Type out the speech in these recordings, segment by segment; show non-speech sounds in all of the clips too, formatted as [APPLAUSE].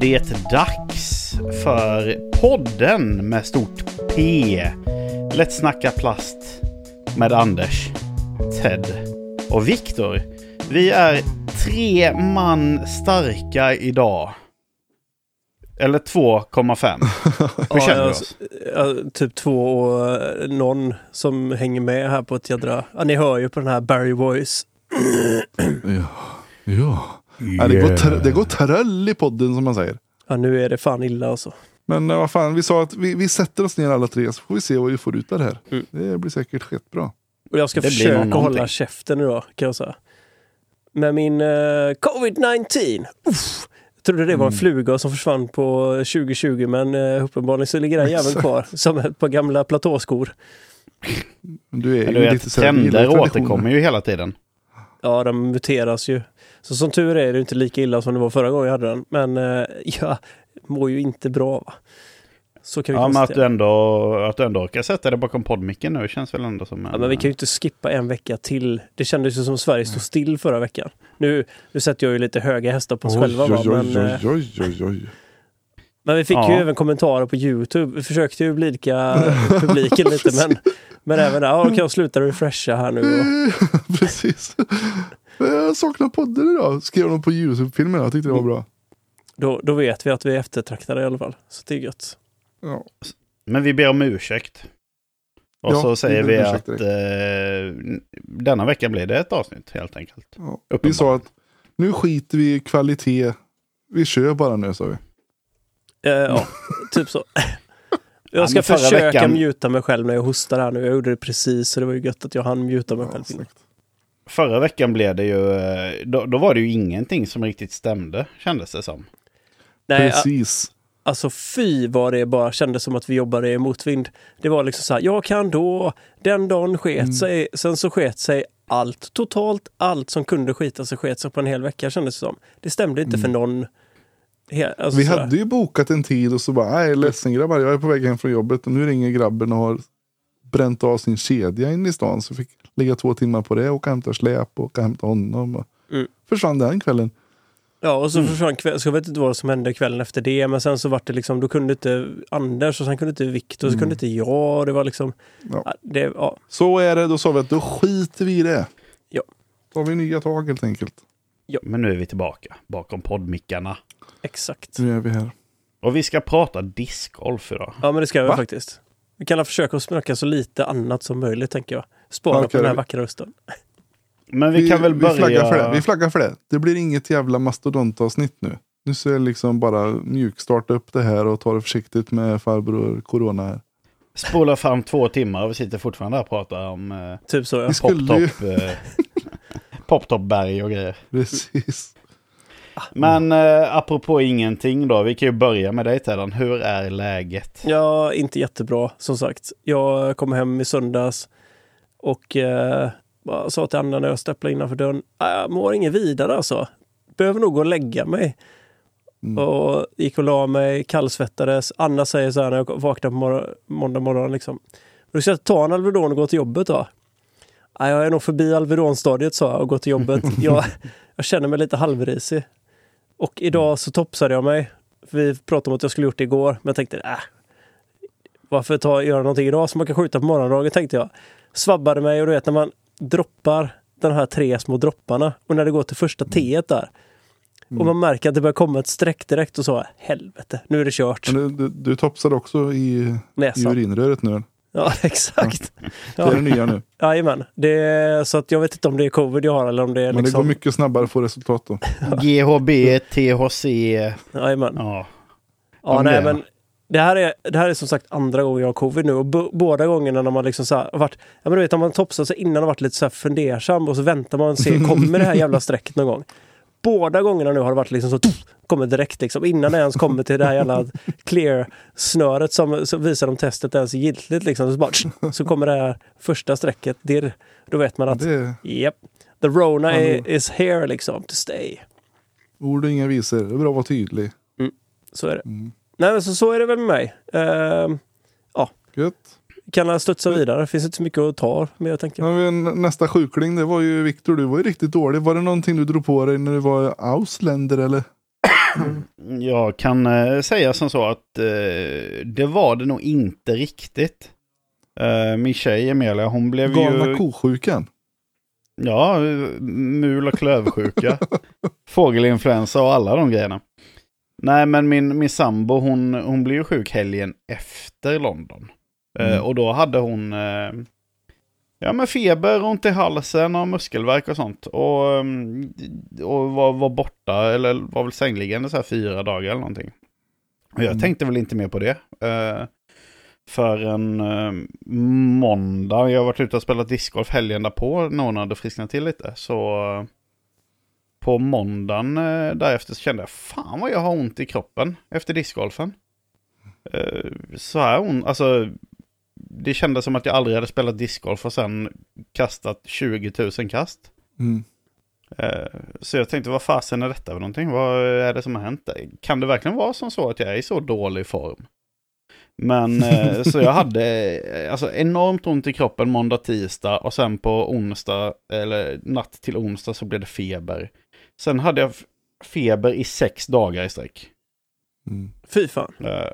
Det dags för podden med stort P. Lätt snacka plast med Anders, Ted och Viktor. Vi är tre man starka idag. Eller 2,5. [LAUGHS] Hur känner du oss? Ja, typ två och eh, någon som hänger med här på ett jädra... Ja, ni hör ju på den här Barry Voice. Ja. ja. Ja det, går tr- det går tröll i podden som man säger. Ja, nu är det fan illa alltså. Men eh, vad fan, vi sa att vi, vi sätter oss ner alla tre så får vi se vad vi får ut av det här. Mm. Det blir säkert skitbra. Och jag ska Det försöka hålla käften idag, kan jag säga. Med min eh, covid-19. Uff. Jag trodde det var en Mm. fluga som försvann på 2020 men uh, uppenbarligen så ligger den jäveln kvar som ett par gamla platåskor. Du är Men ju du vet, lite trender återkommer ju hela tiden. Ja, de muteras ju. Så som tur är är det inte lika illa som det var förra gången jag hade den. Men uh, [LAUGHS] jag mår ju inte bra. Va? Så kan vi Ja, men att du, ändå, att du ändå orkar sätta dig bakom poddmicken nu känns väl ändå som en... Ja, men vi kan ju inte skippa en vecka till. Det kändes ju som Sverige stod still förra veckan. Nu, nu sätter jag ju lite höga hästar på oss Oj, själva. Va? oj, Men, oj, eh, oj, oj, oj. men vi fick Ja. ju även kommentarer på Youtube. Vi försökte ju blidka [LAUGHS] publiken lite men, men även där, ja, kan [LAUGHS] jag sluta refresha här nu. Och, Precis. Jag saknar podden idag. Skrev de på Youtube-filmen. Jag tyckte det var bra. då, då vet vi att vi är eftertraktade i alla fall. Så det är gött. Ja. Men vi ber om ursäkt. Och Ja, så säger vi att eh, denna vecka blir det ett avsnitt helt enkelt. Ja. Vi sa att nu skiter vi i kvalitet. Vi kör bara nu sa vi. Eh, ja, [LAUGHS] typ så. Jag ska förra försöka veckan- muta mig själv när jag hostar här nu. Jag gjorde det precis så det var ju gött att jag hann muta mig Ja, själv. innan. Förra veckan blev det ju, eh, då, då var det ju ingenting som riktigt stämde kändes det som. Nej, a- Precis. Alltså fy vad det bara kändes som att vi jobbade i motvind. Det var liksom så här, jag kan då, den dagen sket Mm. sig, sen så sket sig allt. Totalt allt som kunde skita sig sket sig på en hel vecka kändes det som. Det stämde inte för någon. He, alltså Mm. Vi sådär. hade ju bokat en tid och så bara, nej ledsen grabbar, jag är på väg hem från jobbet och nu ringer grabben och har bränt av sin kedja in i stan. Så fick ligga två timmar på det och hämta släp och åka och hämta honom. Och Mm. Försvann den kvällen. Ja, och så Mm. försvann kväll, så jag vet inte vad som hände kvällen efter det, men sen så var det liksom, då kunde inte Anders och sen kunde inte Viktor, så Mm. kunde inte jag. Det var liksom, Ja. ja, det, ja, Så är det, då sa vi att då skiter vi i det. Ja. Tar vi nya tag helt enkelt. Men nu är vi tillbaka bakom poddmickarna. exakt. Nu är vi här. Och vi ska prata discgolf idag. Ja, men det ska vi Va? faktiskt. Vi kan försöka att snacka så lite annat som möjligt, tänker jag. Spara Okej, på den här vi- vackra rösten. Men vi, kan väl vi börja... flaggar för det. Vi flaggar för det. Det blir inget jävla mastodontavsnitt nu. Nu ska jag liksom bara mjukstarta upp det här och ta det försiktigt med farbror corona här. Spola fram två timmar och vi sitter fortfarande här och pratar om eh, Typ så, ja. Vi skulle ju... poptop, eh, [LAUGHS] poptopberg och grejer. Precis. Men eh, apropå ingenting då, vi kan ju börja med dig Tedan. Hur är läget? Ja, inte jättebra, som sagt. Jag kom hem i söndags och eh, sa till Anna när jag stäpplade innanför dörren, "Ah, jag mår inget vidare alltså. Behöver nog gå och lägga mig. Mm. Och gick och la mig, kallsvettades. Anna säger så här när jag vaknar på mor- måndag morgon liksom. Du ska ta en Alvedon och gå till jobbet då? "Ah, jag är nog förbi Alvedonstadiet sa jag och gå till jobbet. [LAUGHS] jag, jag känner mig lite halvrisig. Och idag så topsade jag mig. Vi pratade om att jag skulle gjort det igår, men jag tänkte äh, varför ta, göra någonting idag som man kan skjuta på morgondagen tänkte jag. Svabbade mig och du vet när man droppar de här tre små dropparna och när det går till första teet där. Och man märker att det börjar komma ett streck direkt och så, helvete, nu är det kört. Men du, du, du topsade också i, i urinröret nu. Ja, [LAUGHS] exakt. Det är Ja, det nya nu. jajamän. Det så att jag vet inte om det är covid jag har eller om det är Men det liksom... går mycket snabbare att få resultat då. [LAUGHS] GHB, THC. Jajamän. Ja. Ja, nej, det. men det här, är, det här är som sagt andra gången jag har covid nu och båda gångerna när man liksom så här, varit, ja men du vet om man topsar sig innan och varit lite så här fundersam och så väntar man och ser, kommer det här jävla strecket någon gång? Båda gångerna nu har det varit liksom så, tuff, kommer direkt liksom innan det ens kommer till det här jävla clear-snöret som, som visar om testet ens är giltigt liksom. Så, bara, så kommer det här första strecket, dirr. Då vet man att, Det yep, the rona i- is here liksom, to stay. ord och inga visor. Det är bra att vara tydlig. Så är det. Mm. Nej men så, så är det väl med mig. Ehm, Gött. kan studsa vidare. Det finns inte så mycket att ta med tänker jag. Ja, men nästa sjukling, det var ju Viktor. Du var ju riktigt dålig. Var det någonting du drog på dig när du var Ausländer eller? [CLEARS THROAT] Jag kan eh, säga som så att eh, det var det nog inte riktigt. Eh, min tjej Emilia, hon blev Galna ju... kosjukan. Ja, mul och klövsjuka. [LAUGHS] Fågelinfluensa och alla de grejerna. Nej, men min, min sambo, hon, hon blev ju sjuk helgen efter London. Eh, Mm. och då hade hon eh, ja, men feber, ont i halsen och muskelvärk och sånt. Och, mm, och var, var borta, eller var väl sängliggande så här fyra dagar eller någonting. Och jag Mm. tänkte väl inte mer på det. Eh, för en eh, måndag, jag har varit ute och spelat discgolf helgen därpå när hon hade frisknat till lite. Så eh, på måndagen eh, därefter så kände jag fan vad jag har ont i kroppen efter discgolfen. Eh, så här ont, alltså det kändes som att jag aldrig hade spelat discgolf och sen kastat 20 000 kast. Mm. Eh, Så jag tänkte, vad fasen är detta för någonting? Vad är det som har hänt? Kan det verkligen vara som så att jag är i så dålig form? Men så jag hade alltså enormt ont i kroppen måndag, tisdag och sen på onsdag, eller natt till onsdag så blev det feber. Sen hade jag feber i sex dagar i sträck. Mm. Fy fan. Eh,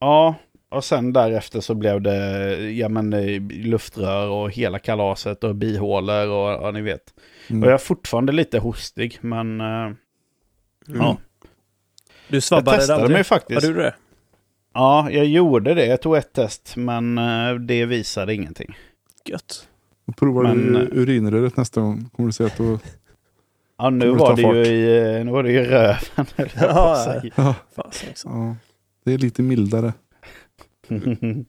Ja, och sen därefter så blev det ja, men, eh, luftrör och hela kalaset och bihålor och ja, ni vet. Mm. Och jag är fortfarande lite hostig, men eh, ja. Du Jag svabbade testade aldrig? mig Har faktiskt. du det? Ja, jag gjorde det. Jag tog ett test, men eh, det visade ingenting. Gött. Och provar Men, du urinröret nästa gång kommer du se att då... Ja, nu Kommer det var det, ju i, eh, nu var det ju röven, Ja, ja. Fasen också. ja, det är lite mildare. [LAUGHS]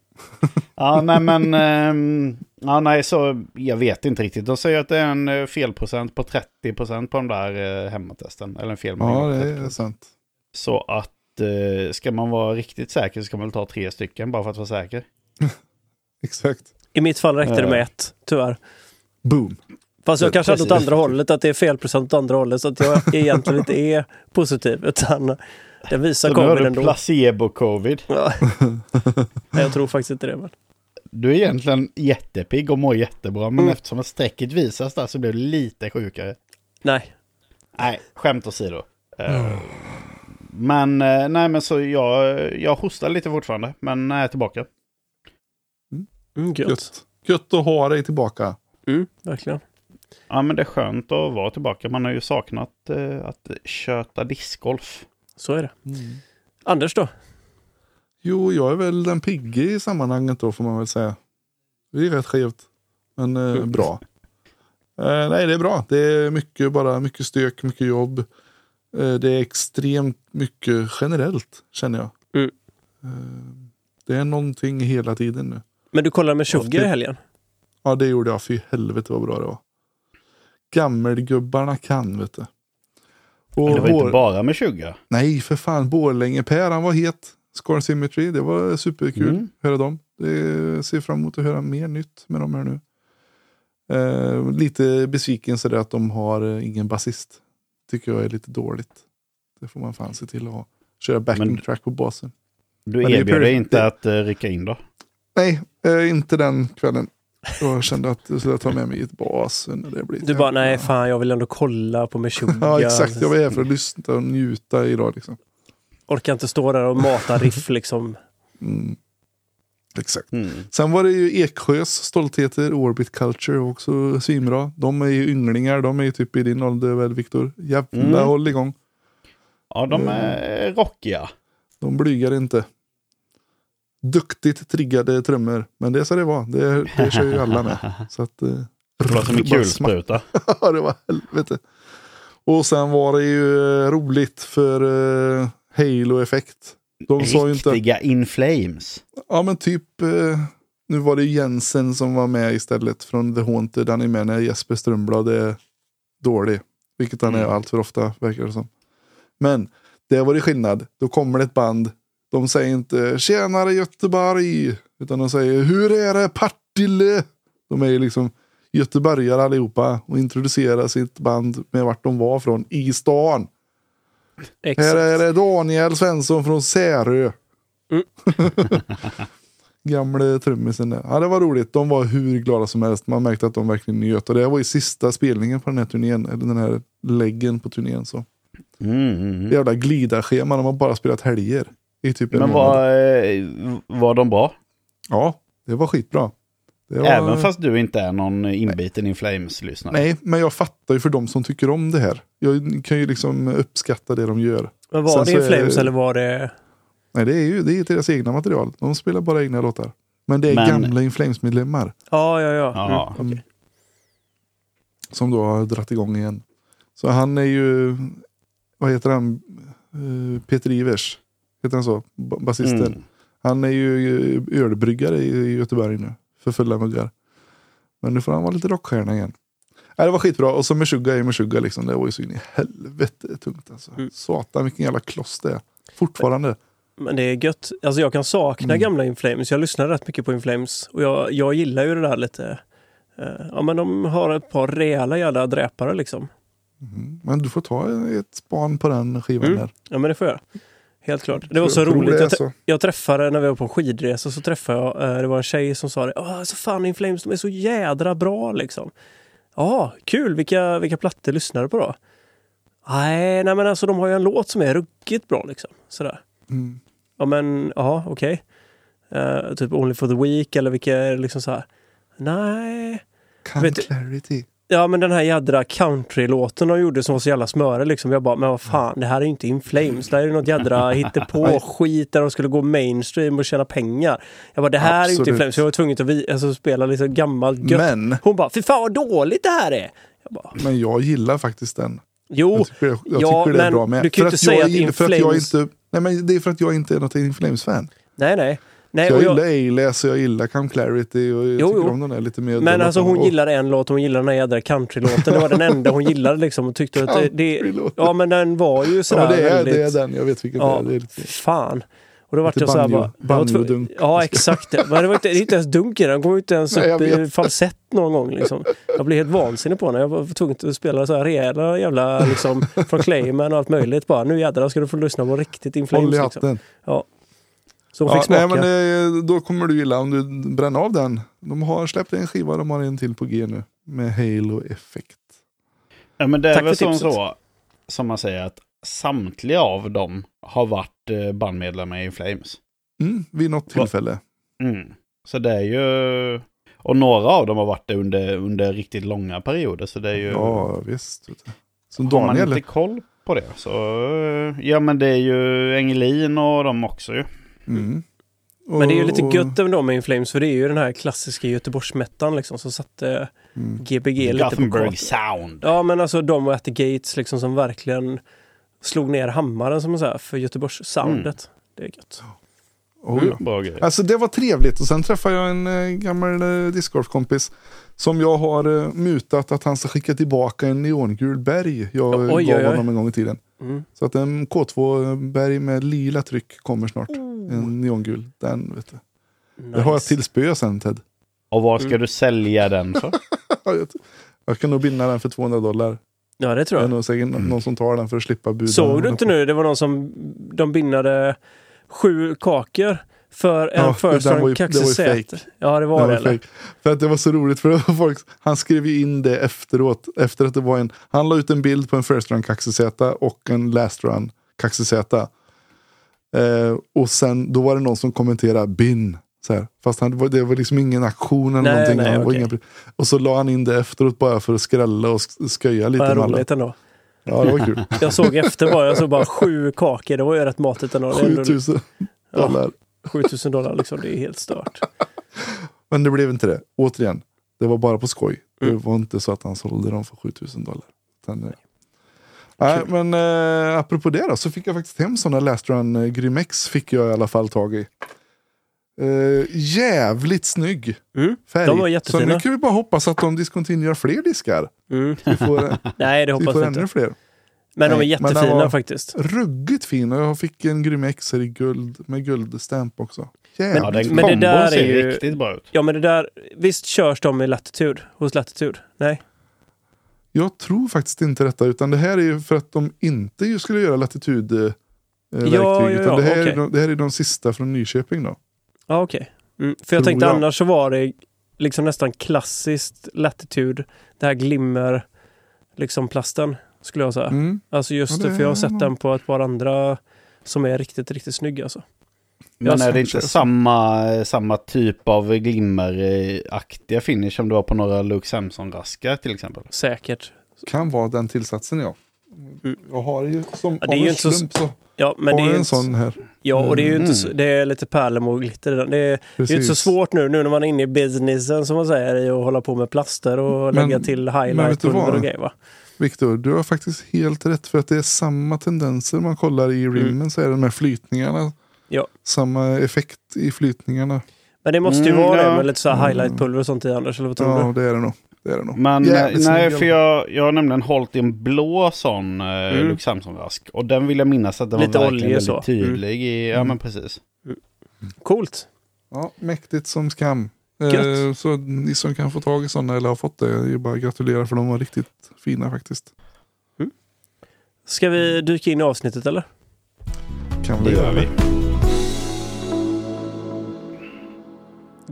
ja, nej men, ehm, ja nej så jag vet inte riktigt. De säger att det är en eh, felprocent på 30% på de där eh, hemmatesten. Eller en felmängd Ja, det 30%. är sant. Så att eh, ska man vara riktigt säker så ska man väl ta tre stycken bara för att vara säker. [LAUGHS] Exakt. I mitt fall räckte det med ett, tyvärr. Boom. Fast jag Ja, kanske hade åt andra hållet, att det är felprocent åt andra hållet. Så att jag [LAUGHS] egentligen inte är positiv, utan den visar Så nu har covid du ändå. placebo-covid. Ja. [LAUGHS] Nej, jag tror faktiskt inte det. Men. Du är egentligen jättepigg och mår jättebra, men Mm. eftersom att strecket visas där så blir du lite sjukare. Nej, Nej, skämt åsido. Uh, men eh, nej, men så jag, jag hostar lite fortfarande, men jag är tillbaka. mm, gött. Gött. Gött att ha dig tillbaka. Mm, verkligen. Ja, men det är skönt att vara tillbaka. Man har ju saknat eh, att köta discgolf. Så är det. Anders då? Jo, jag är väl den pigge i sammanhanget då får man väl säga. Det är rätt skevt. Men eh, Mm. bra. Eh, nej, det är bra. Det är mycket, bara mycket stök, mycket jobb. Eh, det är extremt mycket generellt, känner jag. Mm. Eh, det är någonting hela tiden nu. Men du kollade med Tjugge i helgen? Ja, det gjorde jag. Fy helvete vad bra det var. Gammelgubbarna kan, vet du. Och Men det var vår- inte bara med 20. Nej, för fan. Borlänge-Per, han var het. Scar Symmetry, det var superkul Mm. höra dem. Det ser fram emot att höra mer nytt med dem här nu. Eh, lite besviken så att de har eh, ingen basist. Tycker jag är lite dåligt. Det får man fan se till att ha. Köra backing Men- track på basen. Du erbjöd dig inte det- att uh, rycka in då? Nej, eh, inte den kvällen. Jag kände att jag skulle ta med mig ett basen. och Det blir Du bara, nej fan jag vill ändå kolla på med Tjugga. [LAUGHS] Ja, exakt. Jag var här för att lyssna och njuta idag. Liksom. Orkar inte stå där och mata riff liksom. Mm. Exakt. Mm. Sen var det ju Eksjös stoltheter, Orbit Culture också svinbra. De är ju ynglingar, de är ju typ i din ålder väl Viktor? Jävla Mm. håll igång. Ja, de är rockiga. De blygar inte. Duktigt triggade trummor. Men det är så det var. Det, det kör ju alla med. [LAUGHS] Så att, eh, Det låter som en kulspruta. [LAUGHS] Ja, det var helvete. Och sen var det ju eh, roligt för eh, Halo-effekt. De sa ju inte... Riktiga In Flames. Ja men typ, eh, nu var det Jensen som var med istället från The Haunted. Han är med när Jesper Strömblad är dålig. Vilket han är Mm. allt för ofta verkar det som. Men det var det skillnad. Då kommer det ett band. De säger inte tjenare Göteborg. Utan de säger hur är det Partille? De är ju liksom göteborgare allihopa. Och introducerar sitt band med vart de var från i stan. Exakt. Här är det Daniel Svensson från Särö. Mm. [LAUGHS] Gamle trummisen där. Ja, det var roligt. De var hur glada som helst. Man märkte att de verkligen njöt. Och det var ju sista spelningen på den här turnén. Eller den här läggen på turnén. Så. Mm, mm. Jävla glidarschema, de har bara spelat helger. I typ en Men månad. var, eh, var de bra? Ja, det var skitbra. Det var... Även fast du inte är någon inbiten In Flames-lyssnare? Nej, men jag fattar ju för de som tycker om det här. Jag kan ju liksom uppskatta det de gör. Men var Sen det In är Flames det- eller var det... Nej, det är ju det är deras egna material. De spelar bara egna låtar. Men det är Men- gamla In Flames-medlemmar Ja, ja, ja. Ja. Mm. Mm. som då har dratt igång igen. Så han är ju, vad heter han, Eh, Peter Ivers, heter han så? Ba- Basisten. Mm. Han är ju ölbryggare i Göteborg nu, för fulla muggar. Men nu får han vara lite rockstjärna igen. Nej, det var skitbra. Och så Meshuggah är Meshuggah liksom. Det var ju så in i helvete tungt alltså. Mm. Satan vilken jävla kloss det är. Fortfarande. Men det är gött. Alltså jag kan sakna Mm. gamla In Flames. Jag lyssnar rätt mycket på In Flames. Och jag, jag gillar ju det där lite. eh, ja men de har ett par rejäla jävla dräpare liksom. Mm. Men du får ta ett span på den skivan Mm. där. Ja men det får jag. Helt klart. Det var så Jag roligt. Jag, så. jag träffade, när vi var på en skidresa, så träffade jag, eh, det var en tjej som sa det. Åh, alltså fan In Flames, de är så jädra bra liksom. Ja, kul. Vilka, vilka plattor lyssnar du på då? Nej, nej men alltså de har ju en låt som är ruggigt bra liksom. Sådär. Mm. Ja men, ja okej. Eh, typ Only for the Week eller vilka är liksom så här. Nej. Come Vet clarity. Ja men den här jädra countrylåten de gjorde som var så jävla smörig liksom. Jag bara, men vad fan, det här är ju inte In Flames. Det här är ju något jädra [LAUGHS] hittepå skit där de skulle gå mainstream och tjäna pengar. Jag bara, det här är ju inte In Absolut. Flames. Jag var tvungen att vi, alltså, spela lite gammalt gött. Men, Hon bara, fy fan vad dåligt det här är. Jag bara, men jag gillar faktiskt den. jo, Jag tycker, jag ja, tycker det är men bra med. du kan ju inte säga jag att In för att jag Flames- inte, nej, men Det är för att jag inte är något In Flames-fan. nej nej. Nej Jag gillar Alias och jag gillar Come Clarity och jag Jo, tycker jo. om den där lite mer. Men alltså hon och- gillade en låt, hon gillade den här jädra countrylåten. Det var den enda hon gillade liksom och tyckte att det, det. Ja men den var ju Ja, sådär men det, är, väldigt... det är den, jag vet vilken Ja, det är. Det är lite, fan. Och då vart jag såhär bara... jag banjo-dunk. Ja exakt. Men det var inte, det inte ens dunk i den. Den ju inte ens Nej, jag upp i falsett någon gång liksom. Jag blev helt vansinnig på den. Jag var tvungen att spela så här rejäla jävla liksom från Clayman och allt möjligt. Bara nu jädrar ska du få lyssna på riktigt In Flames håll i liksom. hatten. Så hon Ja, fick smaka. nej, men det, då kommer du gilla om du bränner av den. De har släppt en skiva, de har en till på G nu. Med Halo Effect. Ja, men det är Tack väl som så, som man säger, att samtliga av dem har varit eh, bandmedlemmar i Flames. Mm, vid något tillfälle. Mm. Så det är ju... Och några av dem har varit det under, under riktigt långa perioder. Så det är ju... Ja, visst. Så har man Daniel, inte koll på det så... eh, Ja men det är ju Engelin och de också ju. Mm. Men det är ju lite Och- gött ändå med In Flames för det är ju den här klassiska Göteborgsmättan liksom som satte Mm. GBG lite på kartan. Sound. Ja men alltså de och At the Gates liksom som verkligen slog ner hammaren som man säger för Göteborgs soundet. Det är gött. Oh, ja. Bra grej. Alltså det var trevligt och sen träffade jag en eh, gammal eh, discgolfkompis som jag har eh, mutat att han ska skicka tillbaka en neongul berg jag Oj, gav oj, oj. honom en gång i tiden. Mm. Så att en K2-berg med lila tryck kommer snart. Oh. En neongul. Den vet du. Nice. Det har jag till spö sen Ted. Och var ska Mm. du sälja den för? [LAUGHS] jag jag kan nog binda den för 200 dollar. Ja det tror Det är jag. nog säkert någon som tar den för att slippa buda. Såg du inte nu? Det var någon som de bindade sju kakor för en Ja, First Round fake. Ja det var Det det. var eller? För att det var så roligt för [LAUGHS] folk, han skrev ju in det efteråt. Efter att det var en, han la ut en bild på en first run kaxesäta och en last run kaxesäta. Eh, och sen då var det någon som kommenterade bin. Så här. Fast han, det var- liksom ingen aktion eller Nej, någonting. nej, okej. inga, och så la han in det efteråt bara för att skrälla och sk- sköja lite Vad alla. roligt ändå. Ja, det var kul. Jag såg efter bara, jag såg bara sju kakor. Det var ju rätt matigt ändå. Det är ändå 7000 dollar. 7000 dollar liksom. Det är helt stört. [LAUGHS] Men det blev inte det. Återigen, det var bara på skoj. Mm. Det var inte så att han sålde dem för 7000 dollar. Eh, Nej, men eh, apropå det då, så fick jag faktiskt hem sådana Last Run eh, Grymex fick jag i alla fall tag i. Eh, jävligt snygg Mm. färg. De var så jättefina. nu kan vi bara hoppas att de diskontinuerar fler diskar. Mm. Vi får, [LAUGHS] Nej, det vi hoppas får vi ännu inte. fler. Men de är Nej, men den jättefina var- faktiskt. Ruggigt fin och jag fick en Grymex i guld med guldstämp också. Jävligt Ja, den men det där är ser ju- riktigt bra ut. Ja, men det där... Visst körs de i Latitude? Hos Latitude? Nej? Jag tror faktiskt inte detta, utan det här är ju för att de inte skulle göra latitud eh, ja, utan ja, det, här okej. är de, det här är de sista från Nyköping då. Ja, okej. Mm. För jag tänkte jag. annars så var det liksom nästan klassiskt Latitude. Det här glimmer, liksom plasten. Skulle jag säga. Mm. Alltså just Ja, det, för jag har sett den på ett par andra som är riktigt, riktigt snygga alltså. Men är det inte så. samma, samma typ av glimmeraktiga finish som det var på några Luke Samson-raskar till exempel? Säkert. Kan vara den tillsatsen ja. Mm. Jag har ju som Ja, det är ju inte så- slump så Ja, men har det är en inte, sån här. ja, och det är ju inte Mm. så, det är lite pärlem och glitter i den. Det är, det är Precis. ju inte så svårt nu, nu när man är inne i businessen som man säger, i att hålla på med plaster och Men- lägga till du vad? och grejer va? Viktor, du har faktiskt helt rätt för att det är samma tendenser man kollar i rimmen så är det de här flytningarna. Mm. Ja. Samma effekt i flytningarna. Men det måste ju Mm, vara ja. det med lite så här Mm. highlight-pulver och sånt i Anders, eller vad tror Ja, du? det är det nog. Det är det nog. Men Jävligt nej, snygg för jag, jag har nämligen hållit i en blå sån eh, Mm. Luke Samson-rask. Och den vill jag minnas att den Lite var verkligen väldigt så. tydlig. I, ja Mm. men precis. Coolt. Ja, mäktigt som skam. Gött. Eh, så ni som kan få tag i sådana eller har fått det, ju bara att gratulera för de var riktigt fina faktiskt. Ska vi dyka in i avsnittet eller? Kan Det vi gör göra. vi.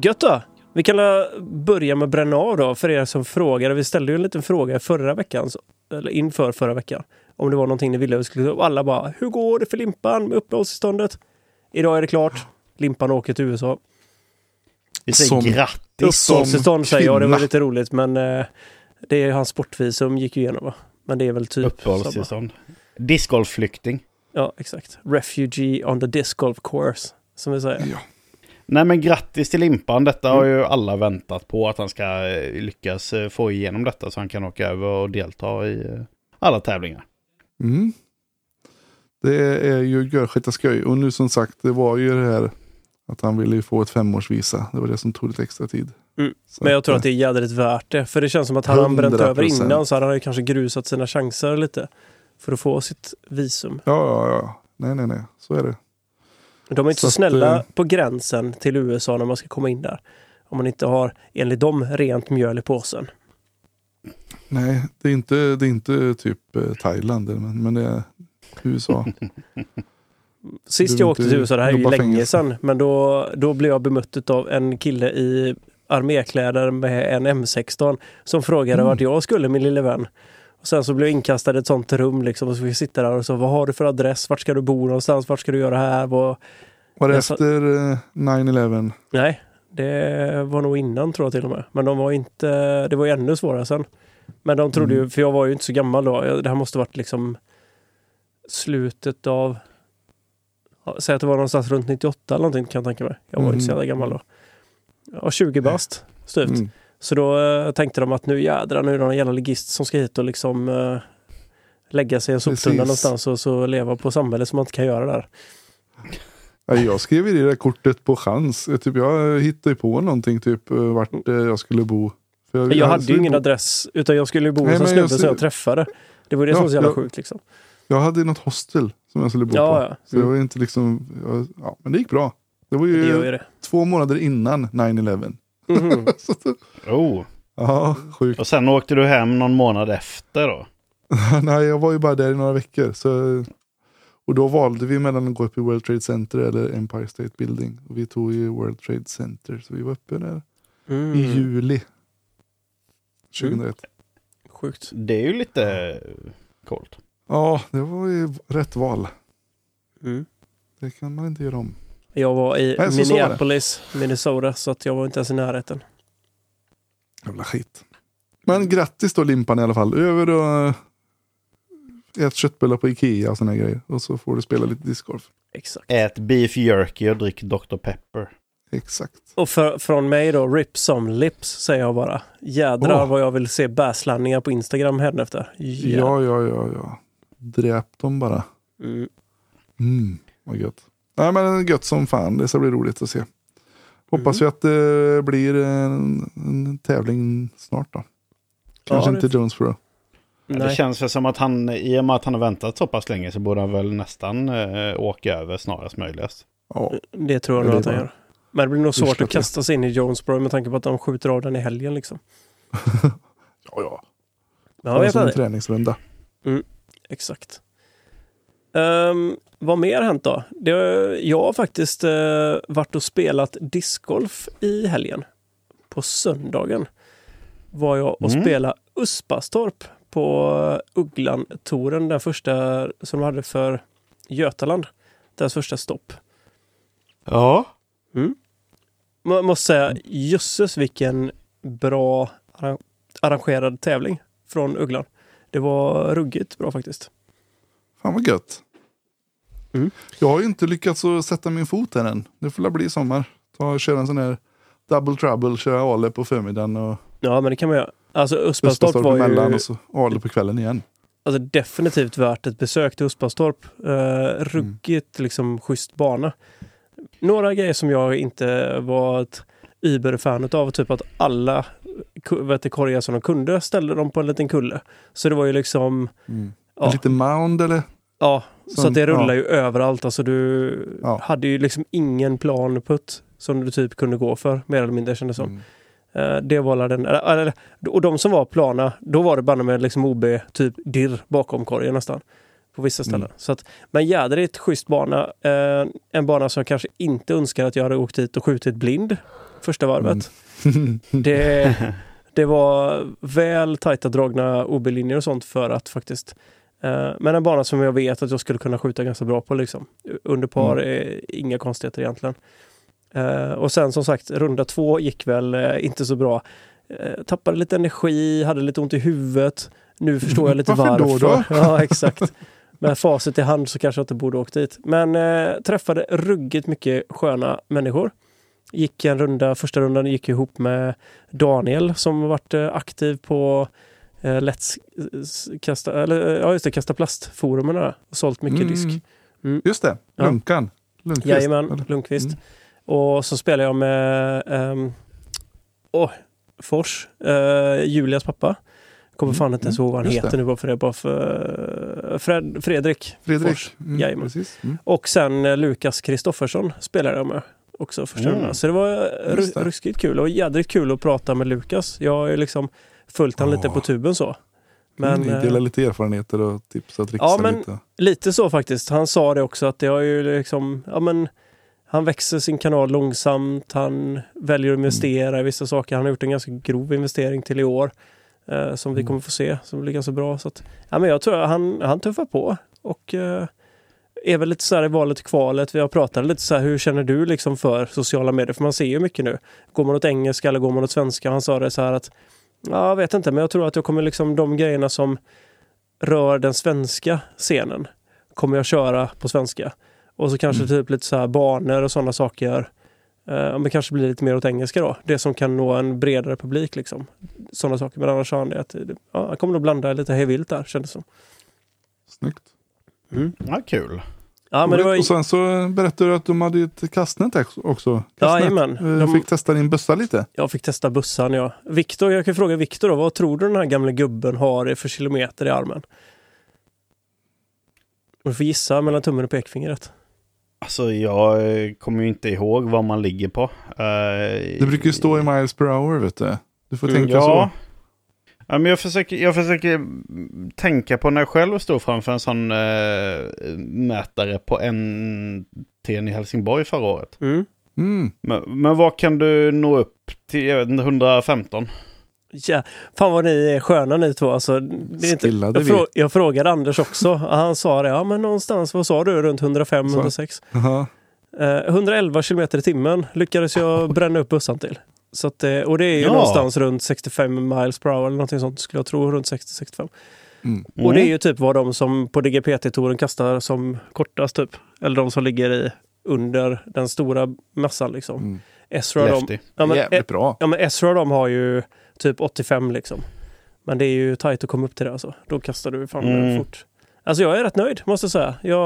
Gött då! Vi kan börja med bränna av då, för er som frågar. Vi ställde ju en liten fråga förra veckan, eller inför förra veckan. Om det var någonting ni ville vi skulle ta. Alla bara, hur går det för Limpan med uppehållstillståndet? Idag är det klart. Limpan åker till USA. Vi säger Som- grattis. Uppehållstillstånd säger jag, det var lite roligt men eh, det är hans sportvisum gick ju igenom va? Men det är väl typ. Uppehållstillstånd. Discgolfflykting. Ja, exakt. Refugee on the disc golf course, som vi säger. Ja. Nej men grattis till Limpan. Detta har Mm. ju alla väntat på att han ska eh, lyckas eh, få igenom detta så han kan åka över och delta i eh, alla tävlingar. Mm. Det är ju görskita skoj. Och nu som sagt, det var ju det här att han ville ju få ett femårsvisa. Det var det som tog lite extra tid. Mm. Men jag tror att eh, det är jädrigt värt det. För det känns som att han har bränt 100%. över innan så hade han ju kanske grusat sina chanser lite. För att få sitt visum. Ja, ja, ja. Nej, nej, nej. Så är det. De är inte så, Så att, snälla eh, på gränsen till USA när man ska komma in där. Om man inte har, enligt dem, rent mjöl i påsen. Nej, det är inte, det är inte typ eh, Thailand, men, men det är USA. [LAUGHS] Sist jag åkte till USA, det här är ju länge fängelse. sedan, men då, då blev jag bemött av en kille i armékläder med en M16 som frågade Mm. vart jag skulle, min lille vän. Och sen så blev jag inkastad i ett sånt rum liksom, och så fick jag sitta där och så, vad har du för adress? Vart ska du bo någonstans? Vart ska du göra här? Vad... Var det sa- efter eh, 9-11? Nej, det var nog innan tror jag till och med. Men de var inte, det var ju ännu svårare sen. Men de trodde Mm. ju, för jag var ju inte så gammal då. Det här måste varit liksom slutet av, säg att det var någonstans runt 98 eller någonting kan jag tänka mig. Jag var inte så Mm. jävla gammal då. Ja, 20 bast, styvt. Mm. Så då eh, tänkte de att nu jädrar, nu är det någon jävla ligist som ska hit och liksom eh, lägga sig i en soptunna någonstans och så leva på samhället som man inte kan göra där. Ja, jag skrev i det där kortet på chans. Eh, Typ, jag hittade på någonting, typ eh, vart eh, jag skulle bo. För Jag hade ju ingen bo- adress, utan jag skulle bo hos en snubbe jag som jag träffade. Det var det som Ja, var så jävla jag- sjukt liksom. Jag hade något hostel som jag skulle bo Ja, på. ja. Så Mm. var inte liksom, jag, ja, men det gick bra. Det var Det ju gör ju det. två månader innan 9-11. Mhm. [LAUGHS] Så att- Oh. ja, sjukt. Och sen åkte du hem någon månad efter då? [LAUGHS] Nej, jag var ju bara där i några veckor. Så, och då valde vi mellan att gå upp i World Trade Center eller Empire State Building. Och vi tog ju World Trade Center. Så vi var uppe där Mm. i juli 2001. Sjukt. Det är ju lite coolt. Ja, det var ju rätt val. Mm. Det kan man inte göra om. Jag var i Nej, så så var. Minneapolis, Minnesota, så att jag var inte ens i närheten. Jävla skit. Men grattis då Limpan i alla fall. Över och ät köttbullar på Ikea och såna här grejer. Och så får du spela lite discgolf. Exakt. Ät beef jerky och drick Dr. Pepper. Exakt. Och för, från mig då, rip some lips, säger jag bara. Jädrar Åh. vad jag vill se bäslandningar på Instagram efter. Ja. Ja, ja, ja, ja. Dräp dem bara. Mm. Mm, vad gött. Nej, men gött som fan. Det ska bli roligt att se. Hoppas Mm. vi att det blir en, en tävling snart då. Kanske Ja, inte det- Jonesboro. Ja, Det Nej. känns väl som att han, i och med att han har väntat så pass länge så borde han väl nästan eh, åka över snarast möjligt. Ja, Det tror jag Det nog att han gör. Men det blir nog svårt att kasta sig in i Jonesboro med tanke på att de skjuter av den i helgen liksom. [LAUGHS] ja. ja. Ja, det är en jag det. Exakt. Um, vad mer har hänt då? Det, jag har faktiskt uh, varit och spelat discgolf i helgen. På söndagen var jag och Mm. spelade Uspastorp på Ugglan-touren, den första som de hade för Götaland. Deras första stopp. Ja. Man måste säga, jösses vilken bra arra- arrangerad tävling från Ugglan. Det var ruggigt bra faktiskt. Fan vad gött. Mm. Jag har ju inte lyckats att sätta min fot här än. Det får väl bli sommar. Ta, köra en sån här double trouble, köra Ale på förmiddagen och Ja, men det kan man göra. Alltså Österstorp var ju och så Ale på kvällen igen. alltså, definitivt värt ett besök till Uspastorp. Uh, ruggigt liksom schysst bana. Några grejer som jag inte var ett Uber-fan av, typ att alla korgar som de kunde ställde dem på en liten kulle. Så det var ju liksom, Mm. Ja. En liten mound eller? ja, så Som- att det rullar ja. ju överallt. Alltså du Ja. hade ju liksom ingen plan putt som du typ kunde gå för, mer eller mindre kändes det som. Mm. Eh, det var den, eller, och de som var plana, då var det bara med liksom OB typ dirr bakom korgen nästan. På vissa ställen. Mm. Så att, men jädrigt schysst bana. Eh, en bana som jag kanske inte önskar att jag hade åkt dit och skjutit blind första varvet. [LAUGHS] Det, det var väl tajta dragna OB-linjer och sånt för att faktiskt eh, men en bana som jag vet att jag skulle kunna skjuta ganska bra på. Liksom. Under par Mm. är inga konstigheter egentligen. Eh, och sen som sagt, runda två gick väl eh, inte så bra. Tappade lite energi, hade lite ont i huvudet. Nu förstår jag lite Varför [LAUGHS] varför. då då? [LAUGHS] Ja, exakt. Med facit i hand så kanske jag inte borde åkt dit. Men eh, träffade ruggigt mycket sköna människor. Gick en runda, första rundan gick ihop med Daniel som varit eh, aktiv på eh, Let's s- kasta, eller, ja, just det, kasta plastforumen där, och sålt mycket Mm. disk. Just det, Ja. Lunkan. Lundqvist, Jajamän? Lundqvist. Mm. Och så spelar jag med um, oh, Fors, eh, Julias pappa. Kommer Mm, fan inte ens ihåg vad han heter det. nu bara för det. Bara för, Fred, Fredrik. Fredrik. Fors. Mm, Jajamän. Mm. Och sen eh, Lukas Kristoffersson spelade jag med också första Mm. Så det var Just det. ruskigt kul och jädrigt kul att prata med Lukas. Jag har ju liksom följt han lite på tuben så. Men, Men, eh, Dela lite erfarenheter och tips och tricks. Ja, men- lite. Lite så faktiskt. Han sa det också att det har ju liksom, ja men han växer sin kanal långsamt, han väljer att investera i vissa saker. Han har gjort en ganska grov investering till i år eh, som vi Mm. kommer få se, som blir ganska bra. Så att, ja, men jag tror att han, han tuffar på och eh, är väl lite så här i valet och kvalet. Vi har pratat lite så här, hur känner du liksom för sociala medier? För man ser ju mycket nu. Går man åt engelska eller går man åt svenska? Han sa det så här att, ja, jag vet inte, men jag tror att jag kommer liksom de grejerna som rör den svenska scenen kommer jag köra på svenska. Och så kanske typ lite så här banor och sådana saker. Uh, men kanske blir lite mer åt engelska då. Det som kan nå en bredare publik liksom. Sådana saker. Men annars sa han det att ja, jag kommer nog blanda lite hej vilt där kändes som. Snyggt. Ja, kul. Ja men det var Och sen så berättade du att de hade ett kastnät också. Kastnät. Jajamän. Eh, De- fick testa din bössa lite. Jag fick testa bussan ja. Viktor, jag kan fråga Viktor då. Vad tror du den här gamla gubben har för kilometer i armen? Du får gissa mellan tummen och pekfingret. Alltså jag eh, kommer ju inte ihåg vad man ligger på. Eh, Det brukar ju stå i miles per hour vet du. Du får Mm, tänka ja. så. Ja, men jag försöker, jag försöker tänka på när jag själv stod framför en sån eh, mätare på en i Helsingborg förra året. Mm. Mm. Men, men vad kan du nå upp till? Jag vet inte, 115? Ja, fan vad ni är sköna ni två. Alltså, det är inte, Skillade jag, frå, jag frågade Anders också. Han sa det. Ja, men någonstans, vad sa du? Runt 105-106? Jaha. Eh, 111 kilometer i timmen lyckades jag [LAUGHS] bränna upp bussen till. Så att, eh, och det är ju Ja. någonstans runt 65 miles per hour eller någonting sånt skulle jag tro. Runt 60-65. Mm. Och det är ju typ vad de som på DGPT-touren kastar som kortast typ. Eller de som ligger i under den stora massan liksom. Mm. Ezra de, ja, men, Jävligt bra. Ja men Ezra de har ju typ 85 liksom. Men det är ju tajt att komma upp till det alltså. Då kastar du fan Mm. fort. Alltså jag är rätt nöjd måste jag säga. Jag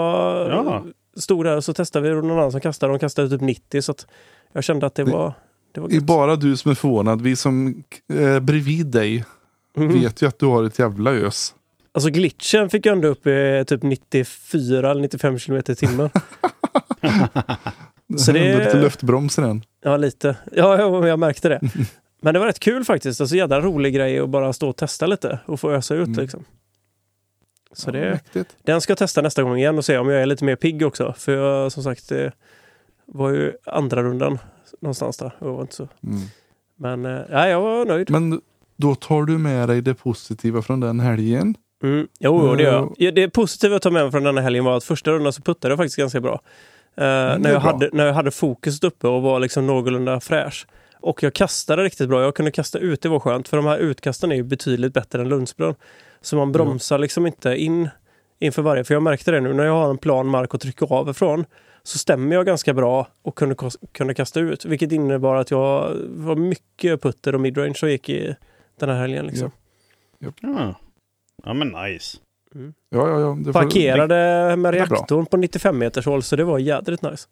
Ja. stod där och så testade vi och någon annan som kastade. De kastade typ 90 så att jag kände att det Det- var, det var Det är bara du som är förvånad. Vi som eh, bredvid dig Mhm. vet ju att du har ett jävla ös. Alltså glitchen fick jag ändå upp i typ 94 eller 95 kilometer i timmen. [LAUGHS] Så är det- ändå lite luftbroms i den. Ja, lite. Ja, ja, jag märkte det. Men det var rätt kul faktiskt. Alltså jädra rolig grej att bara stå och testa lite och få ösa ut Mm. liksom. Så Ja, det, mäktigt. den ska jag testa nästa gång igen och se om jag är lite mer pigg också. För jag som sagt det var ju andra rundan någonstans där. Jag var inte så. Mm. Men eh, ja, jag var nöjd. Men då tar du med dig det positiva från den helgen. Mm. Jo, jo, det gör Eh, jag. Ja, Det positiva att ta med mig från denna helgen var att första rundan så puttade jag faktiskt ganska bra. Eh, är när, jag bra. hade, när jag hade fokuset uppe och var liksom någorlunda fräsch. Och jag kastade riktigt bra. Jag kunde kasta ut, det var skönt. För de här utkasten är ju betydligt bättre än Lundsbrunn. Så man bromsar liksom inte in inför varje. För jag märkte det nu när jag har en plan mark att trycka av ifrån. Så stämmer jag ganska bra och kunde, kunde kasta ut. Vilket innebar att jag var mycket putter och midrange som gick i den här helgen. Liksom. Ja. ja, men nice. Ja, ja, ja. Det får- Parkerade med reaktorn på 95 meters håll så det var jädrigt nice.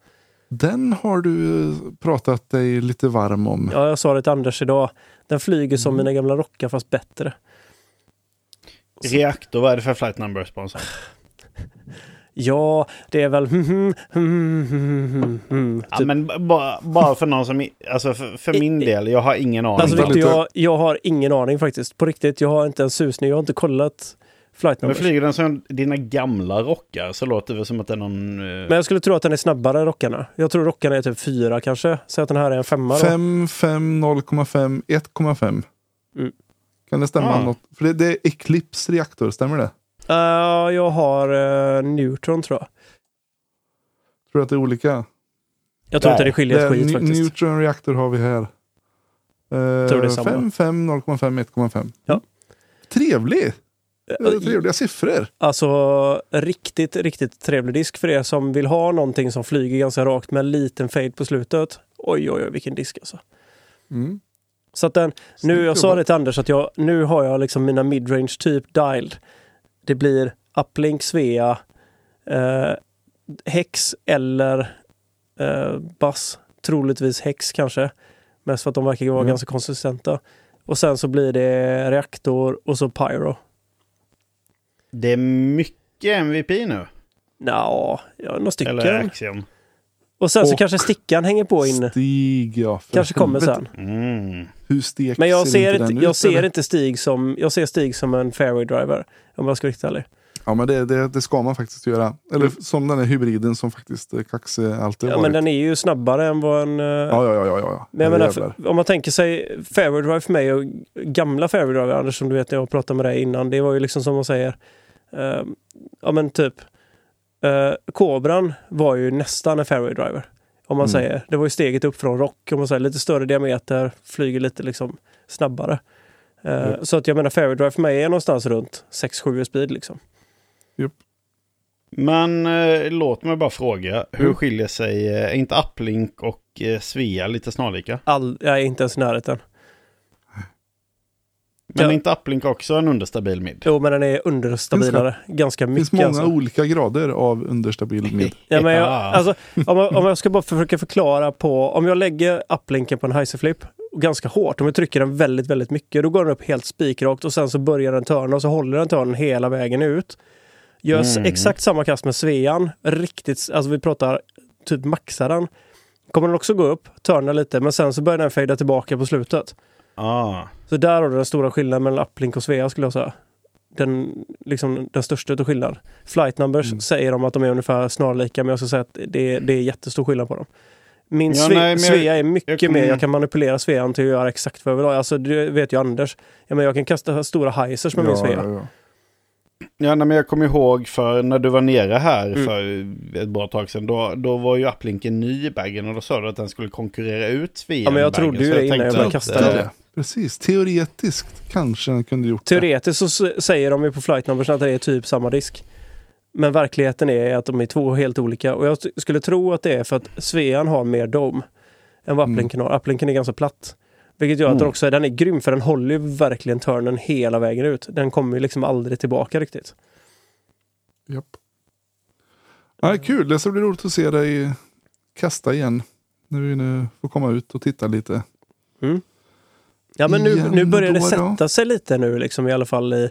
Den har du eh, pratat dig lite varm om. Ja, jag sa det till Anders idag. Den flyger som Mm. mina gamla rockar fast bättre. Reaktor, vad är det för flight number sponsor? Ja, det är väl... hmm, hmm, hmm, hmm, hmm, hmm, Ja, typ. men bara, bara för någon som... Alltså för, för min del, jag har ingen aning. Alltså Victor, jag, jag har ingen aning faktiskt. På riktigt, jag har inte en susning. Jag har inte kollat flight Men numbers. flyger den som dina gamla rockar så låter det väl som att det är någon... eh, Men jag skulle tro att den är snabbare än rockarna. Jag tror rockarna är typ fyra kanske. Säg att den här är en femma då. 5, 5, 0,5, 1,5. Mm. Kan det stämma? Ja. Något? För det, det är Eclipse reaktor, stämmer det? Uh, jag har uh, Neutron tror jag. Tror du att det är olika? Jag tror Nej, inte det skiljer ett är skit faktiskt. Neutron reaktor har vi här. Tror det är samma. 5, 5, 0,5, 1,5. Ja. Trevlig! Eh, Trevliga siffror. Alltså riktigt, riktigt trevlig disk för er som vill ha någonting som flyger ganska rakt med en liten fade på slutet. Oj, oj, oj, vilken disk alltså. Mm. Så att den, nu, jag sa det till Anders att jag, nu har jag liksom mina midrange typ dialed. Det blir uplink, Svea, eh, Hex eller eh, Bass. Troligtvis Hex kanske. Mest för att de verkar vara Mm. ganska konsistenta. Och sen så blir det reaktor och så pyro. Det är mycket MVP nu. Nja, ja, några stycken. Eller Axiom. Och sen så Och kanske stickan hänger på in. Stig, ja. för Kanske kommer sen. Mm. Hur stek Men jag ser, inte, ut, jag ser eller? inte Stig som, jag ser Stig som en fairway driver. Om jag ska vara riktigt ärlig. Ja, men det, det, det ska man faktiskt göra. Eller som den här hybriden som faktiskt eh, Kaxe alltid Ja, varit. men den är ju snabbare än vad en... eh, Ja, ja, ja, ja, ja. Men jag menar, för, om man tänker sig fairway drive för mig och gamla fairway drive, Anders som du vet när jag pratade med dig innan, det var ju liksom som man säger, eh, ja men typ, uh, Cobran var ju nästan en fairway driver. Om man Mm. säger, det var ju steget upp från rock, om man säger lite större diameter, flyger lite liksom snabbare. Eh, Ja. Så att jag menar fairway drive för mig är någonstans runt 6-7 i speed liksom. Men eh, låt mig bara fråga. Hur Mm. skiljer sig, eh, är inte Uplink och eh, Svea lite snarlika? All, jag är inte ens i närheten. Men Ja. inte Uplink också en understabil mid? Jo, men den är understabilare. Ganska Det mycket. finns många alltså. olika grader av understabil mid. [LAUGHS] Ja, men jag, Ja. alltså, om, jag, om jag ska bara försöka förklara på, om jag lägger upplinken på en heiserflip ganska hårt, om jag trycker den väldigt, väldigt mycket, då går den upp helt spikrakt och sen så börjar den törna och så håller den törnen hela vägen ut. Gör Mm. exakt samma kast med Svean, riktigt, alltså vi pratar typ maxar den. Kommer den också gå upp, törna lite, men sen så börjar den fejda tillbaka på slutet. Ah. Så där har du den stora skillnaden mellan uplink och Svea skulle jag säga. Den, liksom, den största utav skillnad. Flight numbers Mm. säger de att de är ungefär snarlika men jag skulle säga att det, är- det är jättestor skillnad på dem. Min Ja, Sve, nej, Svea är mycket jag mer, jag kan manipulera Svean till att göra exakt vad jag vill ha. Alltså det vet ju Anders. Ja, men jag kan kasta stora heisers med min Svea. ja, ja. Ja, nej, men jag kommer ihåg för när du var nere här Mm. för ett bra tag sedan. Då, då var ju Uplinken ny i baggen och då sa du att den skulle konkurrera ut Svea Ja, men jag trodde ju det innan jag började kasta det. Precis, teoretiskt kanske den kunde gjort Teoretiskt så s- säger de ju på flight numbers att det är typ samma disk. Men verkligheten är att de är två helt olika. Och jag skulle tro att det är för att Svean har mer dome än vad Mm. Uplinken har. Uplinken är ganska platt. Vilket gör att den Mm. också är, den är grym för den håller ju verkligen turnen hela vägen ut. Den kommer ju liksom aldrig tillbaka riktigt. det. Japp. Ja, kul, det ska bli roligt att se dig kasta igen. När vi nu får komma ut och titta lite. Ja men nu, nu börjar det sätta sig lite nu liksom i alla fall i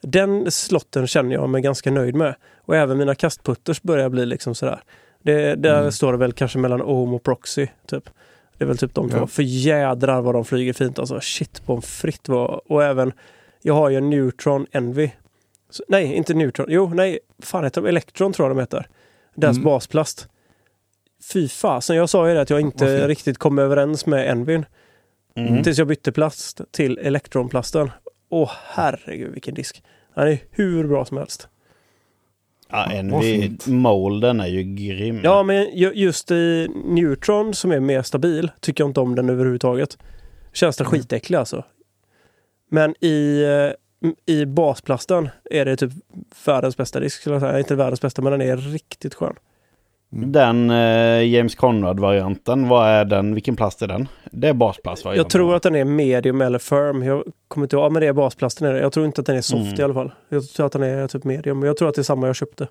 den slotten känner jag mig ganska nöjd med. Och även mina kastputters börjar bli liksom sådär. Det, där Mm. står det väl kanske mellan Ohm och Proxy. Typ. Det är väl typ de Ja. två. För jädrar vad de flyger fint alltså. Shit på fritt var. Och även, jag har ju en Neutron Envy. Så, nej, inte Neutron. Jo, nej, fan heter de? Electron tror jag de heter. Deras Mm. basplast. Fy fasen, jag sa ju det att jag Vad inte riktigt kom överens med Envyn. Mm. Tills jag bytte plast till elektronplasten. Åh herregud vilken disk. Den är hur bra som helst. Ja, fint. molden är ju grym. Ja, men ju- just i Neutron som är mer stabil tycker jag inte om den överhuvudtaget. Känns den Mm. skitäcklig alltså. Men i, eh, i basplasten är det typ världens bästa disk. Inte världens bästa, men den är riktigt skön. Den eh, James Conrad-varianten, vad är den? Vilken plast är den? Det är basplast Jag tror att den är medium eller firm. Jag kommer inte ihåg. Ja, men det är basplasten. Är det. Jag tror inte att den är soft Mm. i alla fall. Jag tror att den är typ medium. Men jag tror att det är samma jag köpte.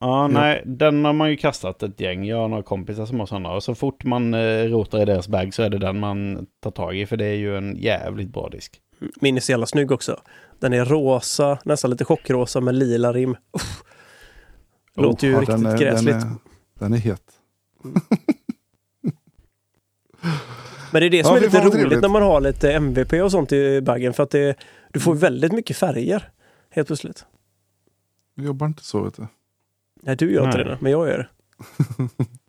Ja, nej, den har man ju kastat ett gäng. Jag har några kompisar som har sådana. Och så fort man eh, rotar i deras bag så är det den man tar tag i. För det är ju en jävligt bra disk. Min är så jävla snygg också. Den är rosa, nästan lite chockrosa med lila rim. Uff. Låter ju Ja, riktigt den är, gräsligt. Den är, het. Men det är det som Ja, är lite roligt trevligt. när man har lite MVP och sånt i baggen. För att det, du får väldigt mycket färger helt plötsligt. Vi jobbar inte så vet du. Nej, du gör inte Nej. det, men jag gör det.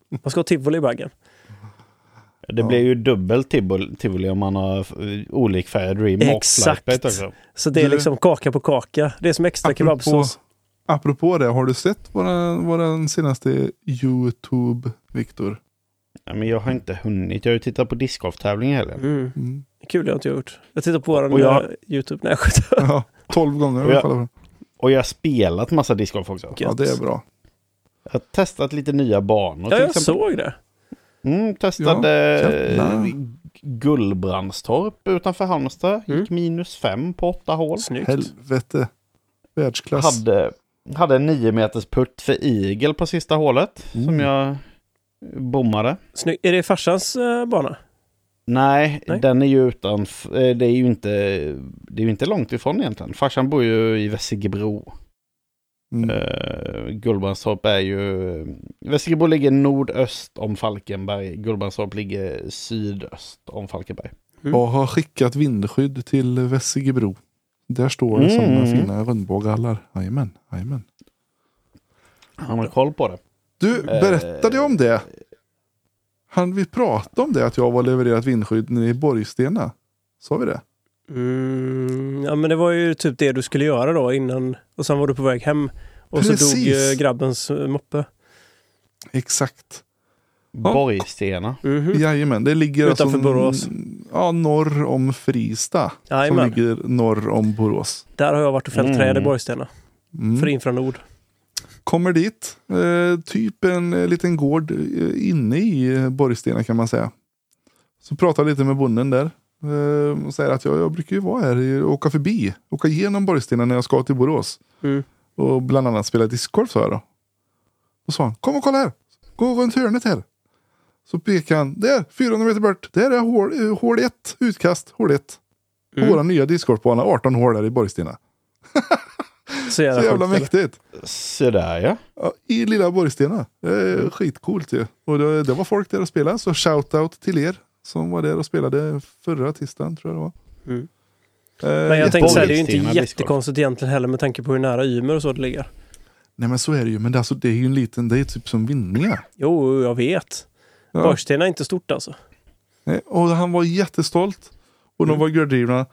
[LAUGHS] Man ska ha tivoli i baggen. Det Ja. blir ju dubbelt tivoli, tivoli om man har olikfärgad rim Exakt. och. Så det är Du- liksom kaka på kaka. Det är som extra Apropå, kebabsås. Apropå det, har du sett våran, våran senaste YouTube, Viktor? Ja, men jag har inte hunnit. Jag har ju tittat på discgolf-tävling i helgen. Mm. Mm. Kul, det har inte jag gjort. Jag tittar på våran jag- eh, YouTube. Nej, jag skämtar. Ja, 12 gånger Och kollat på den. Och jag har spelat massa discgolf också. Ja, det är bra. Jag har testat lite nya banor. Ja, jag exempel. såg det. Mm, testade eh, Gullbrandstorp utanför Halmstad. Mm. Gick minus fem på åtta hål. Snyggt. Helvete. Världsklass. Hade, hade en nio meters putt för igel på sista hålet. Mm. Som jag bommade. Snyggt. Är det farsans eh, bana? Nej, Nej. den är ju utan, det är ju inte, det är ju inte långt ifrån egentligen. Farsan bor ju i Vessigebro. Mm. Uh, Gullbrandstorp är ju, Vessigebro ligger nordöst om Falkenberg. Gullbrandstorp ligger sydöst om Falkenberg. Mm. Jag har skickat vindskydd till Vessigebro. Där står det Mm. fina rundbågallar. Jajamän, jajamän. Han har koll på det. Du, berättade jag om det? Han, vi pratade om det, att jag var levererat vindskydd nere i Borgstena. Sa vi det? Mm, ja, men det var ju typ det du skulle göra då innan. Och sen var du på väg hem. Och så Precis. dog eh, grabbens eh, moppe. Exakt. Borgstena. Mhm. Jajamän, det ligger Utanför alltså, Borås. Ja, norr om Frista. Som Jajamän. ligger norr om Borås. Där har jag varit och fällt Mm. träd i Borgstena. Mm. För Infranord. Kommer dit, eh, typ en eh, liten gård eh, inne i eh, Borgstena kan man säga. Så pratar lite med bonden där. Eh, och säger att jag, jag brukar ju vara här och åka förbi. Åka igenom Borgstena när jag ska till Borås. Mm. Och bland annat spela discgolf sa jag då. Då sa han, kom och kolla här. Gå runt hörnet här. Så pekade han, där, 400 meter bort. Där är hål, eh, hål 1, utkast, hål 1. På Mm. våra nya discgolfbana, 18 hål där i Borgstena. [LAUGHS] Så jävla, Så jävla mäktigt. Så där ja. Ja, I lilla Borgstena. Är skitcoolt ju. Och det, det var folk där och spelade. Så shout-out till er som var där och spelade förra tisdagen tror jag det var. Mm. Eh, Men jag tänkte säga, det är ju inte jättekonstigt egentligen heller med tanke på hur nära Ymer och så det ligger. Nej men så är det ju. Men det, alltså, det är ju en liten, det är typ som Vinninga. Jo, jag vet. Ja. Borgstena är inte stort alltså. Nej, Och han var jättestolt. Och de Mm. var gördrivna.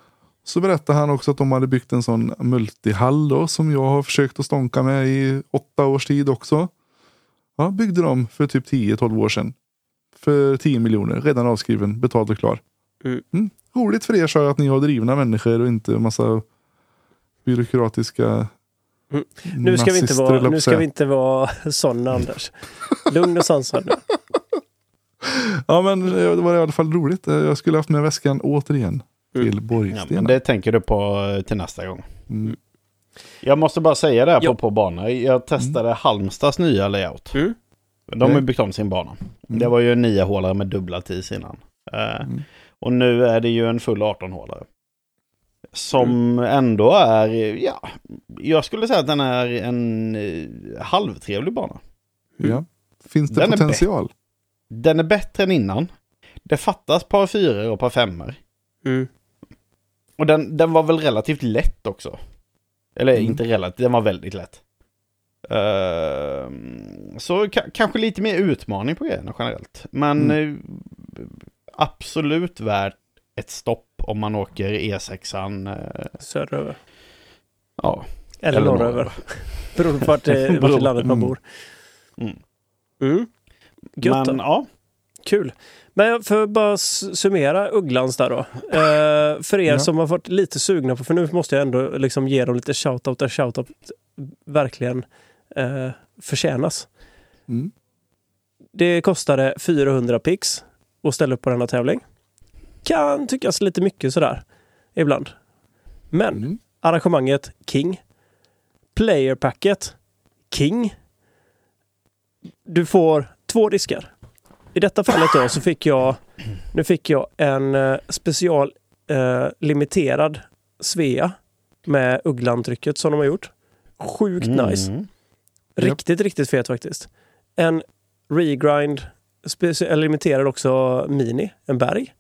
Så berättade han också att de hade byggt en sån multihall då, som jag har försökt att stånka med i åtta års tid också. Ja, byggde de för typ 10-12 år sedan. För 10 miljoner, redan avskriven, betald och klar. Mm. Mm. Roligt för er sa jag att ni har drivna människor och inte massa byråkratiska Mm. Nu ska, vi inte vara, nu ska vi inte vara sådana Anders. Lugn och sansad. [LAUGHS] Ja men det var i alla fall roligt. Jag skulle haft med väskan återigen Mm. till ja Borgstena. men det tänker du på eh, till nästa gång. Mm. Jag måste bara säga det här Ja. på, på bana. Jag testade Halmstads nya layout. Mm. De har Okej. byggt om sin bana. Mm. Det var ju en 9-hålare med dubbla tis innan. Mm. Och nu är det ju en full 18-hålare. Som ändå är, ja, jag skulle säga att den är en eh, halvtrevlig bana. Ja. Finns det Den är potential? Den är bättre än innan. Det fattas par fyror och par femmor. Mm. Och den, den var väl relativt lätt också. Eller Mm. inte relativt, den var väldigt lätt. Ehm, så ka- kanske lite mer utmaning på grejerna generellt. Men Mm. eh, absolut värt ett stopp om man åker E6an. Eh, Söderöver. ja, Eller, Eller norröver. [LAUGHS] Beroende på vart, eh, vart i [LAUGHS] landet man bor. Mm. Mm. Gött men ja. Kul. Men för att bara summera Ugglans där då. Eh, för er Ja. som har varit lite sugna på, för nu måste jag ändå liksom ge dem lite shoutout där shoutout verkligen eh, förtjänas. Mm. Det kostade 400 pix att ställa upp på denna tävling. Kan tyckas lite mycket sådär ibland. Men Mm. arrangemanget King. Playerpacket King. Du får två diskar. I detta fallet då så fick jag, nu fick jag en eh, special eh, limiterad Svea med Ugglan-trycket som de har gjort. Sjukt nice. Mm. Riktigt, riktigt fet faktiskt. En regrind, eller limiterad också mini, en berg.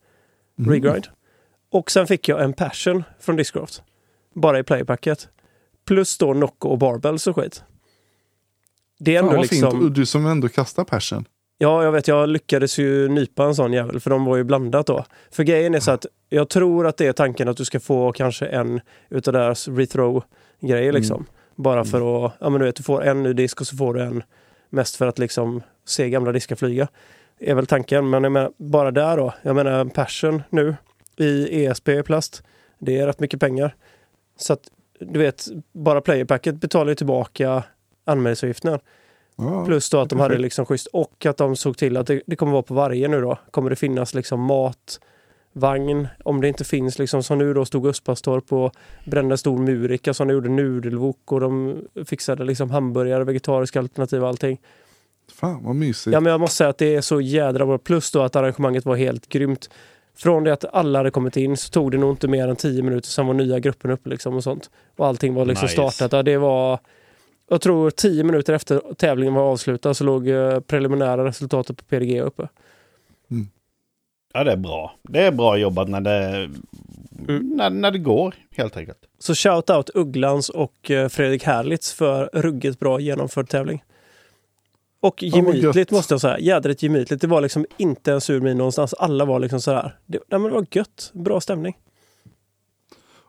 Mm. Regrind. Och sen fick jag en passion från Discraft. Bara i playpacket. Plus då Nocco och barbells och skit. Det är Fan, ändå fint. liksom... Och Du som ändå kastar passion. Ja, jag vet. Jag lyckades ju nypa en sån jävel, för de var ju blandat då. För grejen är så att jag tror att det är tanken att du ska få kanske en utav deras rethrow-grejer liksom. Bara för att, ja men du vet, du får en ny disk och så får du en mest för att liksom se gamla diskar flyga. Är väl tanken, men jag menar, bara där då. Jag menar Passion nu i ESP i plast. Det är rätt mycket pengar. Så att du vet, bara playerpacket betalar ju tillbaka anmälningsavgiften. Ja. Plus då att de hade liksom schysst och att de såg till att det, det kommer vara på varje nu då. Kommer det finnas liksom mat, vagn, om det inte finns liksom som nu då stod Öspastorp och brände stor murika som de gjorde nudelwok och de fixade liksom hamburgare, vegetariska alternativ och allting. Fan vad mysigt. Ja men jag måste säga att det är så jädra bra. Plus då att arrangemanget var helt grymt. Från det att alla hade kommit in så tog det nog inte mer än tio minuter sen var nya gruppen uppe liksom och sånt. Och allting var liksom Nice. startat. Ja, det var, jag tror tio minuter efter tävlingen var avslutad så låg eh, preliminära resultatet på PDG uppe. Ja, det är bra. Det är bra jobbat när det, Mm. när, när det går, helt enkelt. Så shout out Ugglans och eh, Fredrik Herlitz för ruggigt bra genomförd tävling. Och gemytligt gött. måste jag säga. Jädrigt gemytligt. Det var liksom inte en sur min någonstans. Alla var liksom sådär. Det, nej, men det var gött. Bra stämning.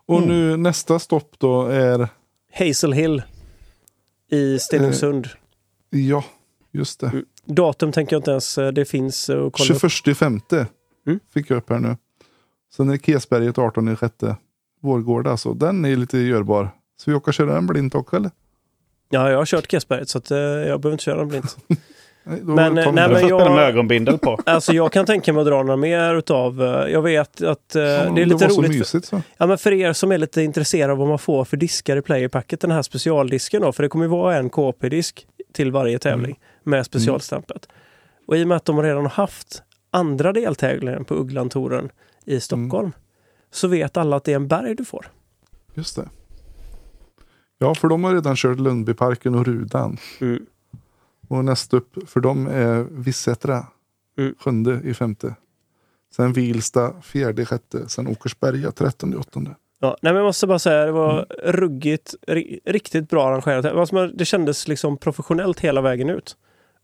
Och Mm. nu nästa stopp då är, Hazel Hill i Stenungsund. ja, just det. Mm. Datum tänker jag inte ens, eh, det finns eh, att kolla upp. 21 femte Mm. fick jag upp här nu. Sen är Kesberget 18 i sjätte. Vårgårda alltså. Den är lite görbar. Så vi åker köra den blint också eller? Ja, jag har kört Kesberget så att, eh, jag behöver inte köra den blint. [LAUGHS] Då Men, eh, nej, det. Men jag- spela med ögonbindel på. [LAUGHS] Alltså jag kan tänka mig att dra några mer utav, eh, jag vet att eh, Ja, det är lite så roligt. Mysigt så. ja, men för er som är lite intresserade av vad man får för diskar i playerpacket, den här specialdisken då, för det kommer ju vara en KP-disk till varje tävling med specialstämpet. Och i och med att de redan har haft andra deltävlingar på Ugglan-touren i Stockholm så vet alla att det är en berg du får. Just det. Ja, för de har redan kört Lundbyparken och Rudan. Mm. Och näst upp för dem är Vissätra. Mm. Sjunde i femte. Sen Vilsta fjärde i sjätte. Sen Åkersberga trettonde i åttonde. Ja, nej, men jag måste bara säga det var ruggigt, ri, riktigt bra arrangerat. Det kändes liksom professionellt hela vägen ut.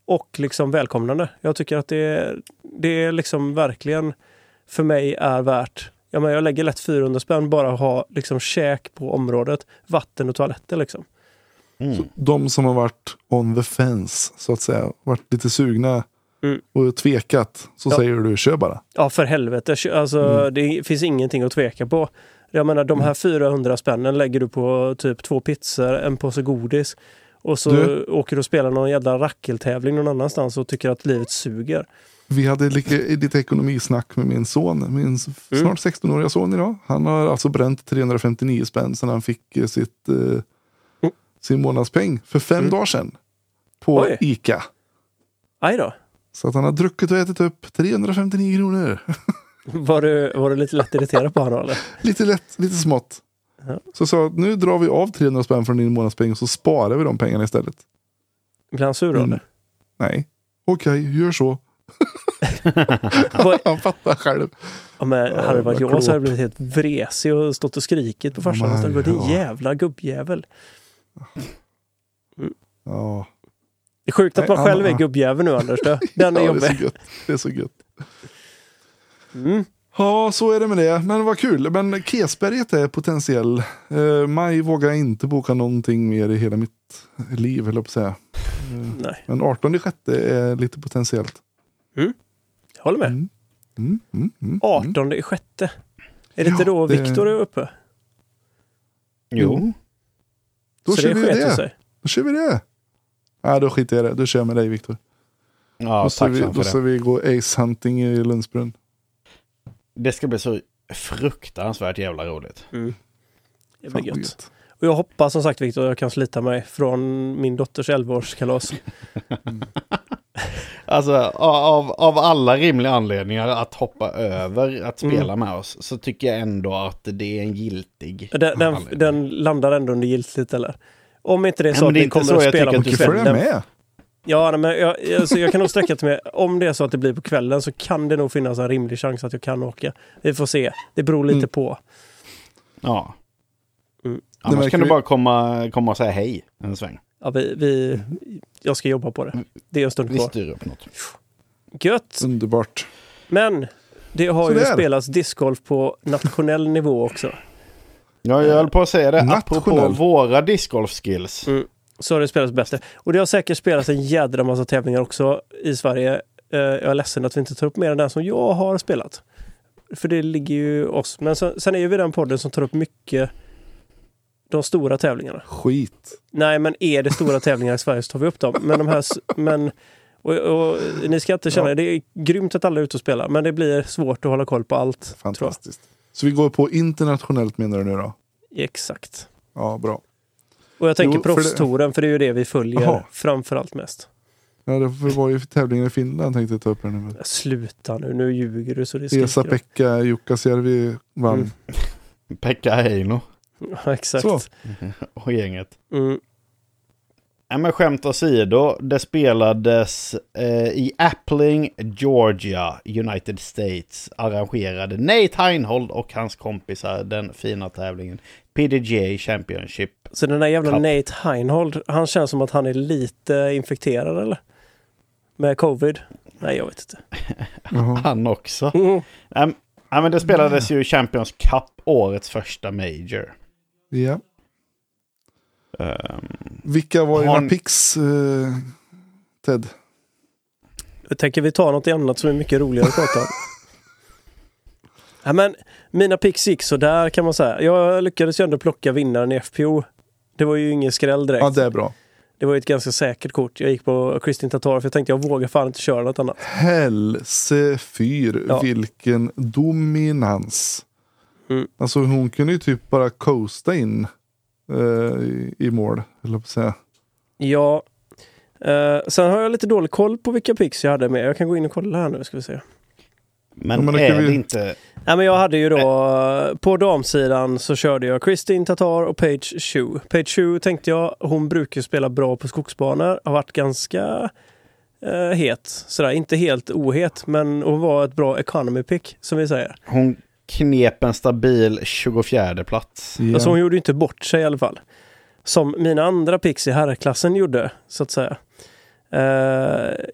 Och liksom välkomnande. Jag tycker att det, det är liksom verkligen för mig är värt Ja, men jag lägger lätt 400 spänn bara att ha liksom käk på området, vatten och toaletter liksom. Mm. De som har varit on the fence så att säga. Varit lite sugna Mm. och tvekat. Så Ja. säger du kör bara. Ja, för helvete. Alltså, Det finns ingenting att tveka på. Jag menar, de här 400 spännen lägger du på typ två pizzor, en påse godis. Och så Du- åker du och spelar någon jävla rackeltävling någon annanstans och tycker att livet suger. Vi hade lite, lite ekonomisnack med min son. Min Mm. snart 16-åriga son idag. Han har alltså bränt 359 spänn sedan han fick eh, sitt, eh, sin månadspeng för fem Mm. dagar sedan. På Oj. Ica. Aj då. Så att han har druckit och ätit upp 359 kronor. [LAUGHS] Var du, var du lite lätt irriterad på honom eller? [LAUGHS] lite lätt, lite smått. Ja. Så sa nu drar vi av 300 spänn från din månadspeng och så sparar vi de pengarna istället. Blir han sur då, Mm. Nej, okej, gör så. [LAUGHS] Han fattar själv. Ja, men Ja, hade det varit jag så hade jag blivit helt vresig och stått och skrikit på farsan. Och stått, Din ja. jävla gubbjävel. Ja, Det är sjukt att Nej, man själv han- är gubbjävel nu Anders. Det- Den är ja det är jobbig. så gött. Det är så gött. Mm. Ja, så är det med det. Men vad kul. Men Kesberget är potentiell. Eh, maj vågar jag inte boka någonting mer i hela mitt liv, höll jag på att säga. Nej, Men 18 sjätte är lite potentiellt. jag håller med. Mm. Mm, mm, mm. 18 i sjätte. Är det Ja, inte då det- Viktor är uppe? Jo. Då Så kör det vi det. sig. Då kör vi det. Nej, då skiter jag i det. Då kör jag med dig, Viktor. Ja, då ska, vi, då ska vi gå ace-hunting i Lundsbrunn. Det ska bli så fruktansvärt jävla roligt. Mm. Det Fan, blir vad gött. gött. Och jag hoppas som sagt Viktor, jag kan slita mig från min dotters 11-årskalas. [LAUGHS] [LAUGHS] Alltså av, av alla rimliga anledningar att hoppa över att Mm. spela med oss så tycker jag ändå att det är en giltig Den, den, den landar ändå under giltigt eller? Om inte det är Nej, så men att det vi kommer så att spela på kvällen. med. Ja, nej, men jag, alltså, jag kan nog sträcka till mig. Om det är så att det blir på kvällen så kan det nog finnas en rimlig chans att jag kan åka. Vi får se. Det beror lite Mm. på. Ja. Mm. Det Annars kan du bara komma, komma och säga hej en sväng. Ja, vi, vi, jag ska jobba på det. Det är en stund Vi kvar. styr upp något. Gött! Underbart. Men det har ju Sådär. spelats discgolf på nationell nivå också. Ja, jag höll på att säga det. Nationell. Apropå våra discgolf-skills. Mm. Så har det spelats bättre. Och det har säkert spelats en jädra massa tävlingar också i Sverige. Eh, jag är ledsen att vi inte tar upp mer än den som jag har spelat. För det ligger ju oss. Men sen, sen är ju vi den podden som tar upp mycket de stora tävlingarna. Skit. Nej, men är det stora tävlingar i Sverige så tar vi upp dem. Men de här... Men, och, och, ni ska inte känna, Ja. det är grymt att alla är ute och spelar, men det blir svårt att hålla koll på allt. Fantastiskt. Så vi går på internationellt menar du nu då? Exakt. Ja, bra. Och jag tänker för det- proffstouren, för det är ju det vi följer Jaha. framför allt mest. Ja, det var ju tävlingen i Finland tänkte jag ta upp nu. Sluta nu, nu ljuger du så det Esa skriker. Pekka Jukkasjärvi vann. Mm. Pekka Heino Ja, [LAUGHS] exakt. Så. [LAUGHS] och gänget. Mm. Ja, men skämt åsido, det spelades eh, i Appling, Georgia, United States, arrangerade Nate Heinhold och hans kompisar den fina tävlingen PDGA Championship. Så den där jävla Cup. Nate Heinhold, han känns som att han är lite infekterad eller? Med covid? Nej, jag vet inte. [LAUGHS] Han också. Mm. Um, ja, men det spelades ju Champions Cup, årets första major. Ja. Ehm, Vilka var dina ni- picks, eh, Ted? Jag tänker vi tar något annat som är mycket roligare att prata om. Ja, men mina picks gick så där kan man säga. Jag lyckades ju ändå plocka vinnaren i FPO. Det var ju ingen skräll direkt. Ja, det är bra. Det var ju ett ganska säkert kort. Jag gick på Kristin Tatar för jag tänkte jag vågar fan inte köra något annat. Helsefyr, Ja. vilken dominans. Mm. Alltså hon kunde ju typ bara coasta in eh, i, i mål, eller på säga. Ja. Eh, sen har jag lite dålig koll på vilka picks jag hade med. Jag kan gå in och kolla här nu ska vi se. men Ja, men är vi- det inte... Nej, men jag hade ju då, på damsidan så körde jag Kristin Tatar och Page Chu. Page Chu tänkte jag, hon brukar spela bra på skogsbanor, har varit ganska eh, het. Sådär, inte helt ohet, men hon var ett bra economy pick som vi säger. Hon knep en stabil 24 plats. Ja. Alltså hon gjorde inte bort sig i alla fall. Som mina andra picks i herrklassen gjorde, så att säga. Eh,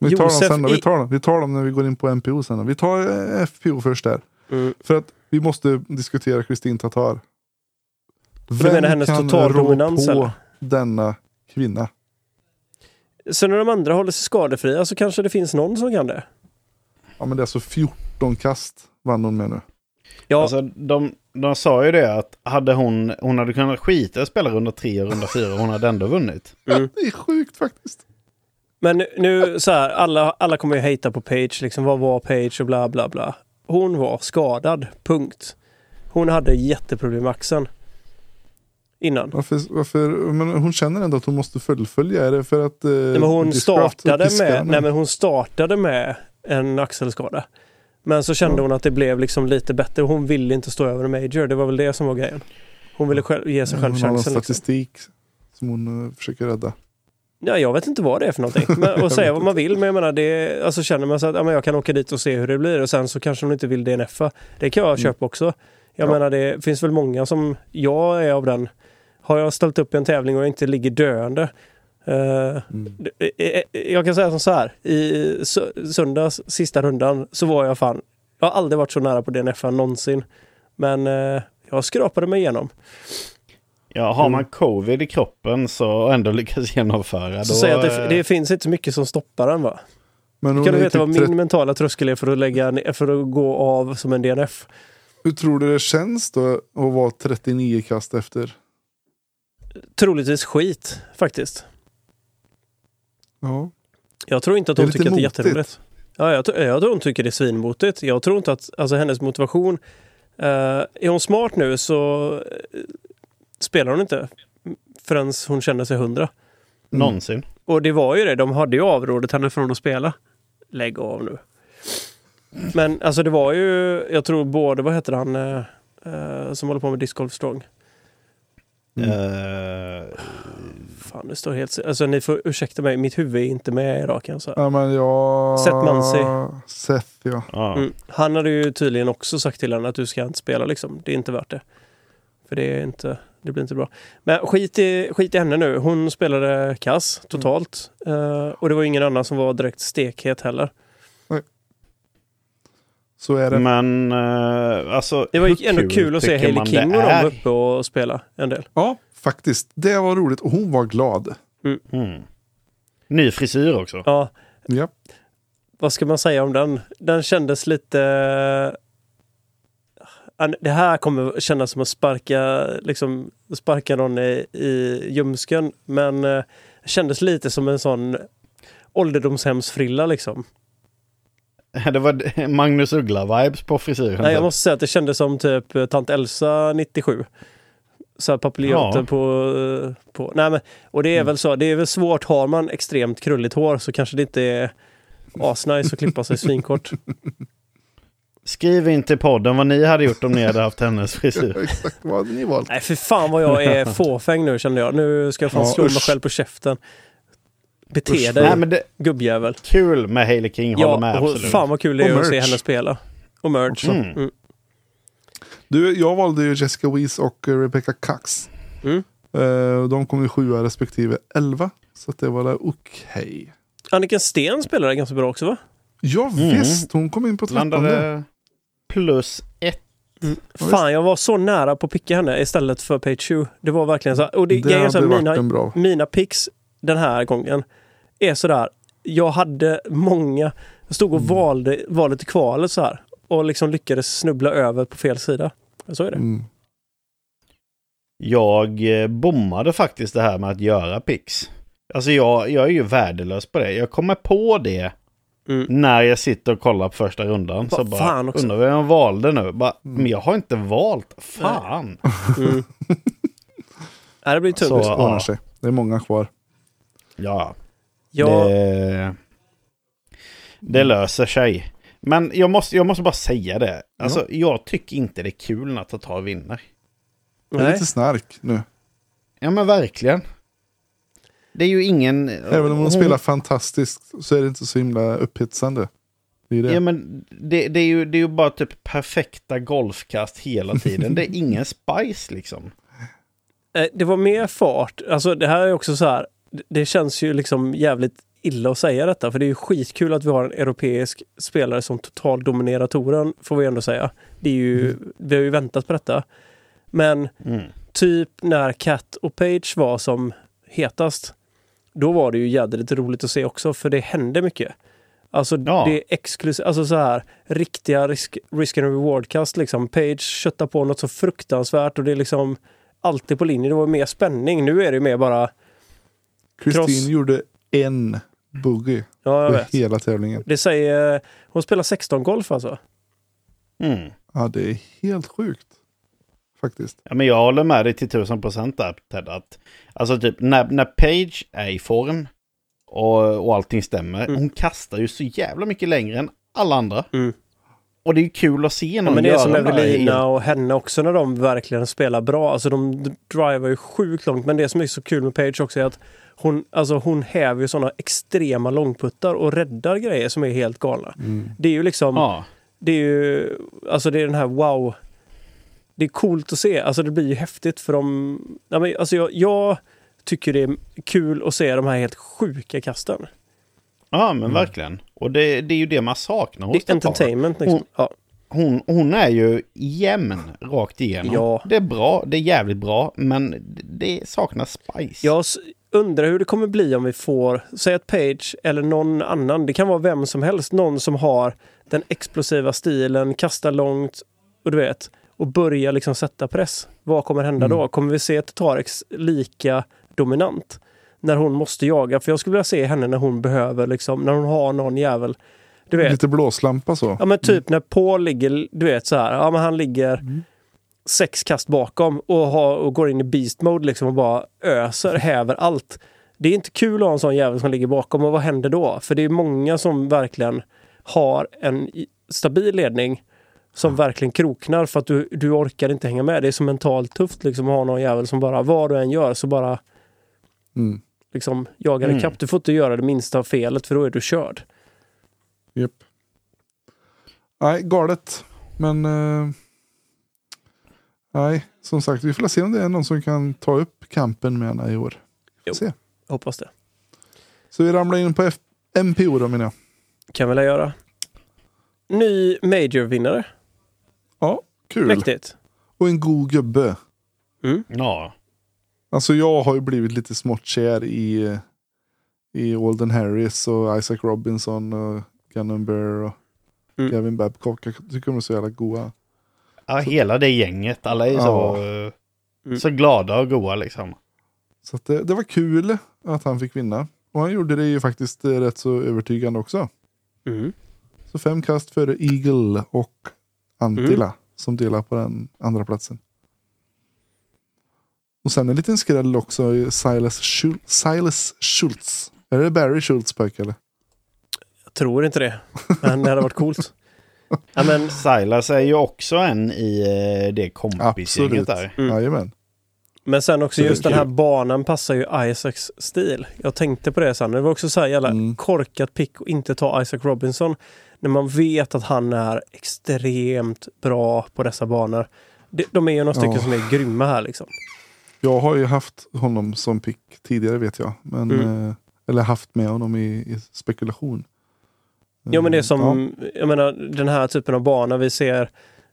vi, tar dem Josef sen, då. vi, tar dem, vi tar dem när vi går in på MPO sen. då. Vi tar eh, FPO först där. Mm. För att vi måste diskutera Kristin Tatar. du menar hennes kan total rå dominans, på eller? denna kvinna? Så när de andra håller sig skadefria så kanske det finns någon som kan det. Ja men det är alltså 14 kast vann hon med nu. Ja, Alltså, de, de sa ju det att hade hon, hon hade kunnat skita i att spela runda 3 och runda 4 och hon hade ändå vunnit. Mm. Det är sjukt faktiskt. Men nu- nu så här, alla, alla kommer ju hejta på Page, liksom vad var Page och bla bla bla. Hon var skadad, punkt. Hon hade jätteproblem med axeln. Innan. Varför, varför, men hon känner ändå att hon måste fullfölja. Är det för att... Eh, Nej, men hon startade med, nej, men hon startade med en axelskada. Men så kände hon att det blev liksom lite bättre. Hon ville inte stå över en major. Det var väl det som var grejen. Hon ville själv, ge sig själv hon har chansen. Liksom. statistik som hon eh, försöker rädda. Ja, jag vet inte vad det är för någonting. Men, [LAUGHS] och säga vad man vill, men jag menar, det, alltså känner man sig att ja, men jag kan åka dit och se hur det blir och sen så kanske de inte vill DNFa. Det kan jag Mm. köpa också. Jag Ja. menar, det finns väl många som, jag är av den, har jag ställt upp i en tävling och jag inte ligger döende. Mm. jag kan säga som så här, i söndags sista rundan så var jag fan Jag har aldrig varit så nära på DNF någonsin. Men jag skrapade mig igenom. Ja, har man covid i kroppen så ändå lyckas genomföra. Så då, säg att det, det finns inte så mycket som stoppar den va? Men Kan du veta vad min mentala tröskel är för att, lägga, för att gå av som en DNF? Hur tror du det känns då att vara 39 kast efter? Troligtvis skit faktiskt. Ja. Jag tror inte att hon tycker att det är motigt. jätteroligt. Ja, jag, tror- jag tror hon tycker det är svinmotigt. Jag tror inte att alltså, hennes motivation... Eh, är hon smart nu så eh, spelar hon inte förrän hon känner sig hundra. Någonsin. Och det var ju det, de hade ju avrådet henne från att spela. Lägg av nu. Men alltså det var ju, jag tror både, vad heter han, eh, eh, som håller på med discgolf strong? Mm. Eh, Fan, det står helt... Alltså ni får ursäkta mig, mitt huvud är inte med idag kan jag säga. ja men jag... Seth Mansi. Seth ja. ja. Mm. Han hade ju tydligen också sagt till henne att du ska inte spela liksom. Det är inte värt det. För det är inte, det blir inte bra. Men skit i, skit i henne nu. Hon spelade kass totalt. Eh, och det var ingen annan som var direkt stekhet heller. Så är det. Men eh, alltså. Det var ju ändå kul att se Hailey King och de uppe och spela en del. Ja, faktiskt. Det var roligt. Och hon var glad. Mm. Ny frisyr också. Ja, Ja. vad ska man säga om den? Den kändes lite... Ja, Det här kommer kännas som att sparka, liksom, sparka någon i, i ljumsken. Men eh, kändes lite som en sån ålderdomshemsfrilla liksom. [LAUGHS] Det var Magnus Uggla-vibes på frisyren. Nej, jag måste säga att det kändes som typ eh, tant Elsa 97. Så här papiljotter Ja. på, eh, på... Nej men, och det är väl så, det är väl svårt, har man extremt krulligt hår så kanske det inte är asnice att klippa sig svinkort. [LAUGHS] Skriv in till podden vad ni hade gjort om ni hade haft hennes frisyr. [LAUGHS] Exakt vad hade ni valt? Nej för fan vad jag är fåfäng nu kände jag. Nu ska jag fan Ja, slå mig usch. själv på käften. Bete Usch. dig Nej men det gubbjävel. kul med Hailey King, håller med Ja, och absolut. fan vad kul det är att se henne spela. Och merch. Mm. Mm. Du, jag valde ju Jessica Weiss och eh, Rebecca Cox. Mm. Eh, de kom ju sjua respektive elva. Så att det var okej. Anniken Sten spelade ganska bra också va? Ja Mm. visst, hon kom in på trettonde. Landade plus ett. Fan, jag var så nära på att picka henne istället för Page 20. Det var verkligen så. här- Och det, Det är så hade här, varit mina, en bra. mina picks den här gången är sådär. Jag hade många, jag stod och Mm. valde valet i kvalet så här. Och liksom lyckades snubbla över på fel sida. Så är det. Mm. Jag eh, bommade faktiskt det här med att göra pix. Alltså jag, jag är ju värdelös på det. Jag kommer på det Mm. när jag sitter och kollar på första rundan. Vad så bara, fan också. undrar vad jag valde nu. Bara, Men jag har inte valt. Fan. Mm. Nej, [LAUGHS] det blir tungt. Så- ja. sig. Det är många kvar. Ja, Jag, det, det löser sig. Men jag måste, jag måste bara säga det. Alltså, jag tycker inte det är kul när Tatar vinner. Det är lite snark nu. Ja men verkligen. Det är ju ingen... Även om hon spelar fantastiskt så är det inte så himla upphetsande. Det är det. Ja men det, det, är ju, det är ju bara typ perfekta golfkast hela tiden. Det är [LAUGHS] ingen spice liksom. Eh, Det var mer fart. Alltså det här är också så här. Det- känns ju liksom jävligt illa att säga detta. För det är ju skitkul att vi har en europeisk spelare som totaldominerar touren. Får vi ändå säga. Det är ju, Vi har ju väntat på detta. Men Mm. typ när Cat och Page var som hetast. Då var det ju jädrigt roligt att se också. För det hände mycket. Alltså Ja. det är exklusivt. Alltså så här riktiga risk, risk and reward-kast liksom. Page köttar på något så fruktansvärt och det är liksom alltid på linje. Det var mer spänning. Nu är det mer bara, Kristin gjorde en boogie ja jag på vet. hela tävlingen. Det säger, hon spelar 16 golf alltså. Mm. Ja, det är helt sjukt. Faktiskt. Ja, men jag håller med dig till tusen procent där Ted. Att, alltså typ när, när Page är i form och, och allting stämmer. Mm. Hon kastar ju så jävla mycket längre än alla andra. Mm. Och det är ju kul att se Ja, någon men det är som Evelina och henne också när de verkligen spelar bra. Alltså de driver ju sjukt långt. Men det som är så kul med Page också är att hon, alltså hon häver ju sådana extrema långputtar och räddar grejer som är helt galna. Det är ju liksom, Ja. det är ju, alltså det är den här wow. Det är coolt att se, alltså det blir ju häftigt för de, ja, men, alltså jag, jag tycker det är kul att se de här helt sjuka kasten. Ja, men verkligen. Och det, det är ju det man saknar Det hos är Tatar. entertainment liksom. Hon- Ja. hon, hon är ju jämn rakt igenom. Ja. Det är bra, det är jävligt bra, men det saknas spice. Jag undrar hur det kommer bli om vi får, säg att Page eller någon annan, det kan vara vem som helst, någon som har den explosiva stilen, kastar långt och du vet, och börjar liksom sätta press. Vad kommer hända Mm. då? Kommer vi se Tarex lika dominant? När hon måste jaga, för jag skulle vilja se henne när hon behöver liksom, när hon har någon jävel. Du vet, Lite blåslampa så. Ja men typ när Paul ligger, du vet så här, ja men han ligger Mm. sex kast bakom och, har, och går in i beast mode liksom och bara öser, häver allt. Det är inte kul att ha en sån jävel som ligger bakom och vad händer då? För det är många som verkligen har en stabil ledning som verkligen kroknar för att du, du orkar inte hänga med. Det är så mentalt tufft liksom att ha någon jävel som bara, vad du än gör så bara Mm. Liksom jagar Mm. ikapp. Du får inte göra det minsta av felet för då är du körd. Japp. Nej, galet. Men... eh, nej, som sagt, vi får se om det är någon som kan ta upp kampen med henne i år. Jo. Se. Jag hoppas det. Så vi ramlar in på F- MPO då menar jag. Kan väl göra. Ny Major-vinnare. Ja, kul. Mäktigt. Och en god gubbe. Ja. Alltså jag har ju blivit lite smått kär i, i Alden Harris och Isaac Robinson och Gannon Burr och Mm. Gavin Babcock. Jag tycker de är så jävla goa. ja, hela det gänget. Alla är så, eh, Mm. så glada och goa liksom. Så det, det var kul att han fick vinna. Och han gjorde det ju faktiskt eh, rätt så övertygande också. Mm. Så fem kast före Eagle och Antila Mm. som delar på den andra platsen. Och sen en liten skräll också, Silas, Schul- Silas Schultz. Är det Barry Schultz pojke eller? Jag tror inte det. Men det hade varit coolt. [LAUGHS] Ja, men, Silas är ju också en i eh, det kompisgänget där. Mm. Jajamän. men sen också Så just den här banan passar ju Isaacs stil. Jag tänkte på det sen. Det var också så här jävla Mm. korkat pick att inte ta Isaac Robinson. När man vet att han är extremt bra på dessa banor. De, de är ju några stycken Ja. som är grymma här liksom. Jag har ju haft honom som pick tidigare vet jag. Men, Mm. eh, eller haft med honom i, i spekulation. Ja men det är Eh, som, jag menar den här typen av bana vi ser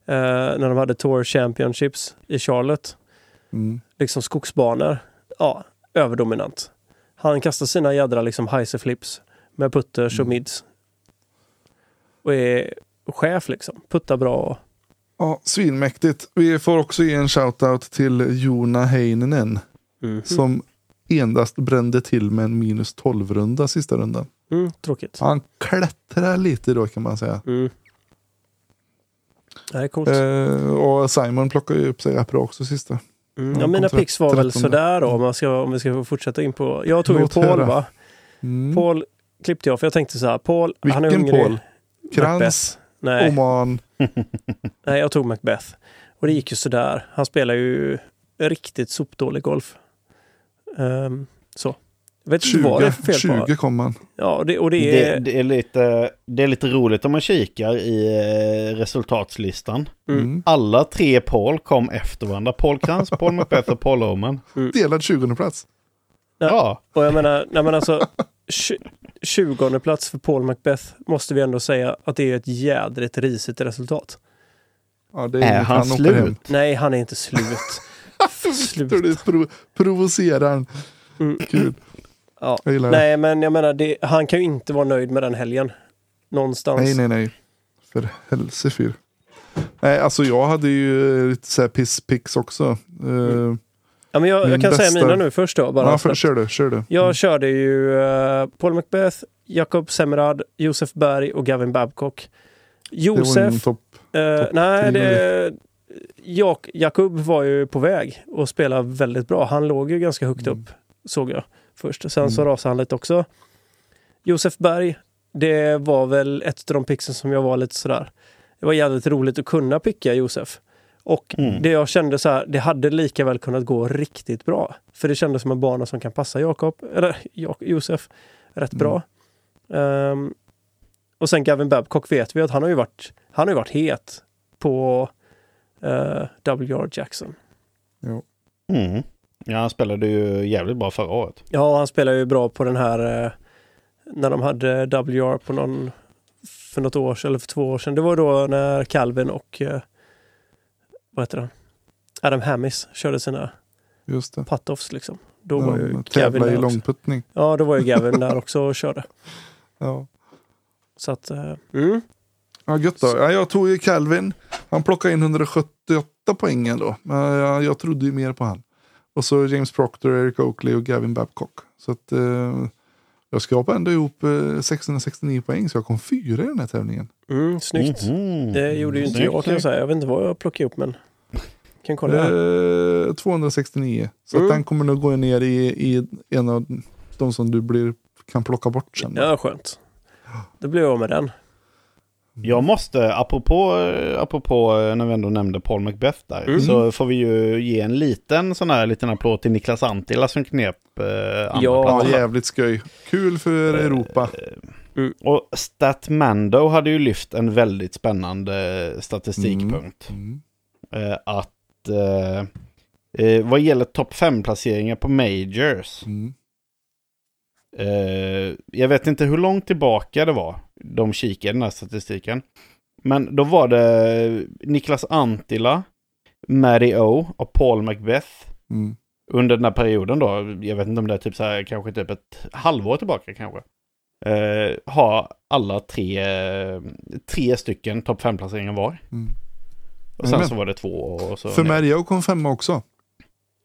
eh, när de hade Tour Championships i Charlotte. Ja. Mm. liksom skogsbanor. Ja, överdominant. Han kastar flips jädra liksom flips med putters och Mm. mids. Och är chef liksom. Puttar bra. Ja, svinmäktigt. Vi får också ge en shoutout till Jona Heininen. Mm. Som endast brände till med en minus 12-runda sista rundan. Mm, tråkigt. Han klättrar lite då kan man säga. Mm. Det är coolt. Eh, och Simon plockar ju upp sig bra också sista. Mm. ja, mina picks var väl 13. sådär då om, man ska, om vi ska fortsätta in på... Jag tog ju Paul va? Mm. Paul klippte jag för jag tänkte så här, Paul, han är Vilken hungrig. Paul? Krantz, Nej, Oman. [LAUGHS] nej, jag tog Macbeth. Och det gick ju sådär. Han spelar ju riktigt sopdålig golf. Ehm, så. Jag vet inte vad det är 20, för fel på. 20 kom han. Ja, det, och det Det, är... det, är lite, det är lite roligt om man kikar i eh, resultatslistan. Mm. Mm. Alla tre Paul kom efter varandra. Paul Krantz, Paul Macbeth och Paul Oman. Delad 20 plats. Ja, Och jag menar, nej men alltså... 20 plats för Paul Macbeth måste vi ändå säga att det är ett jädrigt risigt resultat. Ja, det är inget han åker slut? Nej, han är inte slut. [LAUGHS] Slut. du prov provocerar han. Mm. Kul. Ja. Nej, men jag menar, det, han kan ju inte vara nöjd med den helgen. Någonstans. Nej, nej, nej. För helsefyr. Nej, alltså jag hade ju lite så här pisspicks också. Eh, Ja, men jag, jag kan säga bästa- mina nu först då. Bara ja, för, kör du, kör du. Jag Mm. körde ju eh, Paul Macbeth, Jakob Semrad, Josef Berg och Gavin Babcock. Josef, topp. eh, topp nej, det, Jak, Jakub var ju på väg och spelade väldigt bra. Han låg ju ganska högt Mm. upp, såg jag först. Sen så Mm. rasade han lite också. Josef Berg, det var väl ett av de picksen som jag var lite sådär. Det var jävligt roligt att kunna picka Josef. Och Mm. det jag kände så här, det hade lika väl kunnat gå riktigt bra. För det kändes som en bana som kan passa Jakob, eller Jak Josef, rätt Mm. bra. Ehm, och sen Gavin Babcock vet vi att han har ju varit, han har ju varit het på uh, WR Jackson. mm. ja han spelade ju jävligt bra förra året. Ja, han spelar ju bra på den här eh, när de hade WR på någon för något år sedan, eller för två år sedan. Det var då när Calvin och eh, vad heter han? Adam Hammis körde sina Just det. putt-offs liksom. Då var ju Gavin i där också. långputtning. Ja, då var ju [LAUGHS] Gavin där också och körde. Ja. Så att, eh, mm. Ja, gött då. Ja, jag tog ju Calvin. Han plockade in 178 poäng då. Men jag, jag trodde ju mer på han. Och så James Proctor, Eric Oakley och Gavin Babcock. Så att eh, jag skrapade ändå ihop eh, 669 poäng. Så jag kom fyra i den här tävlingen. Mm, snyggt. Mhm. Det gjorde ju inte Snyggt, jag kan jag säga. Jag vet inte vad jag plockade ihop men kan kolla. Eh, 269. Så Mm. att den kommer nog gå ner i, i en av de som du blir, kan plocka bort sen. Ja, skönt. Då blir jag av med den. Jag måste, apropå, apropå eh, när vi ändå nämnde Paul Macbeth där, Mm. så får vi ju ge en liten sån här liten applåd till Niklas Antila som knep eh, andra Ja. Ja, platsen. jävligt skoj. Kul för Europa. Och Statmando hade ju lyft en väldigt spännande statistikpunkt. Mm. Eh, att eh, eh, vad gäller topp 5-placeringar på Majors, Mm. eh, jag vet inte hur långt tillbaka det var de kikade den här statistiken. Men då var det Niklas Antila, Matty O och Paul Macbeth Mm. under den här perioden då, jag vet inte om det är typ så här, kanske typ ett halvår tillbaka kanske. Eh, har alla tre, tre stycken topp 5-placeringar var. Mm. Och sen så var det två och så... För. Mario kom femma också.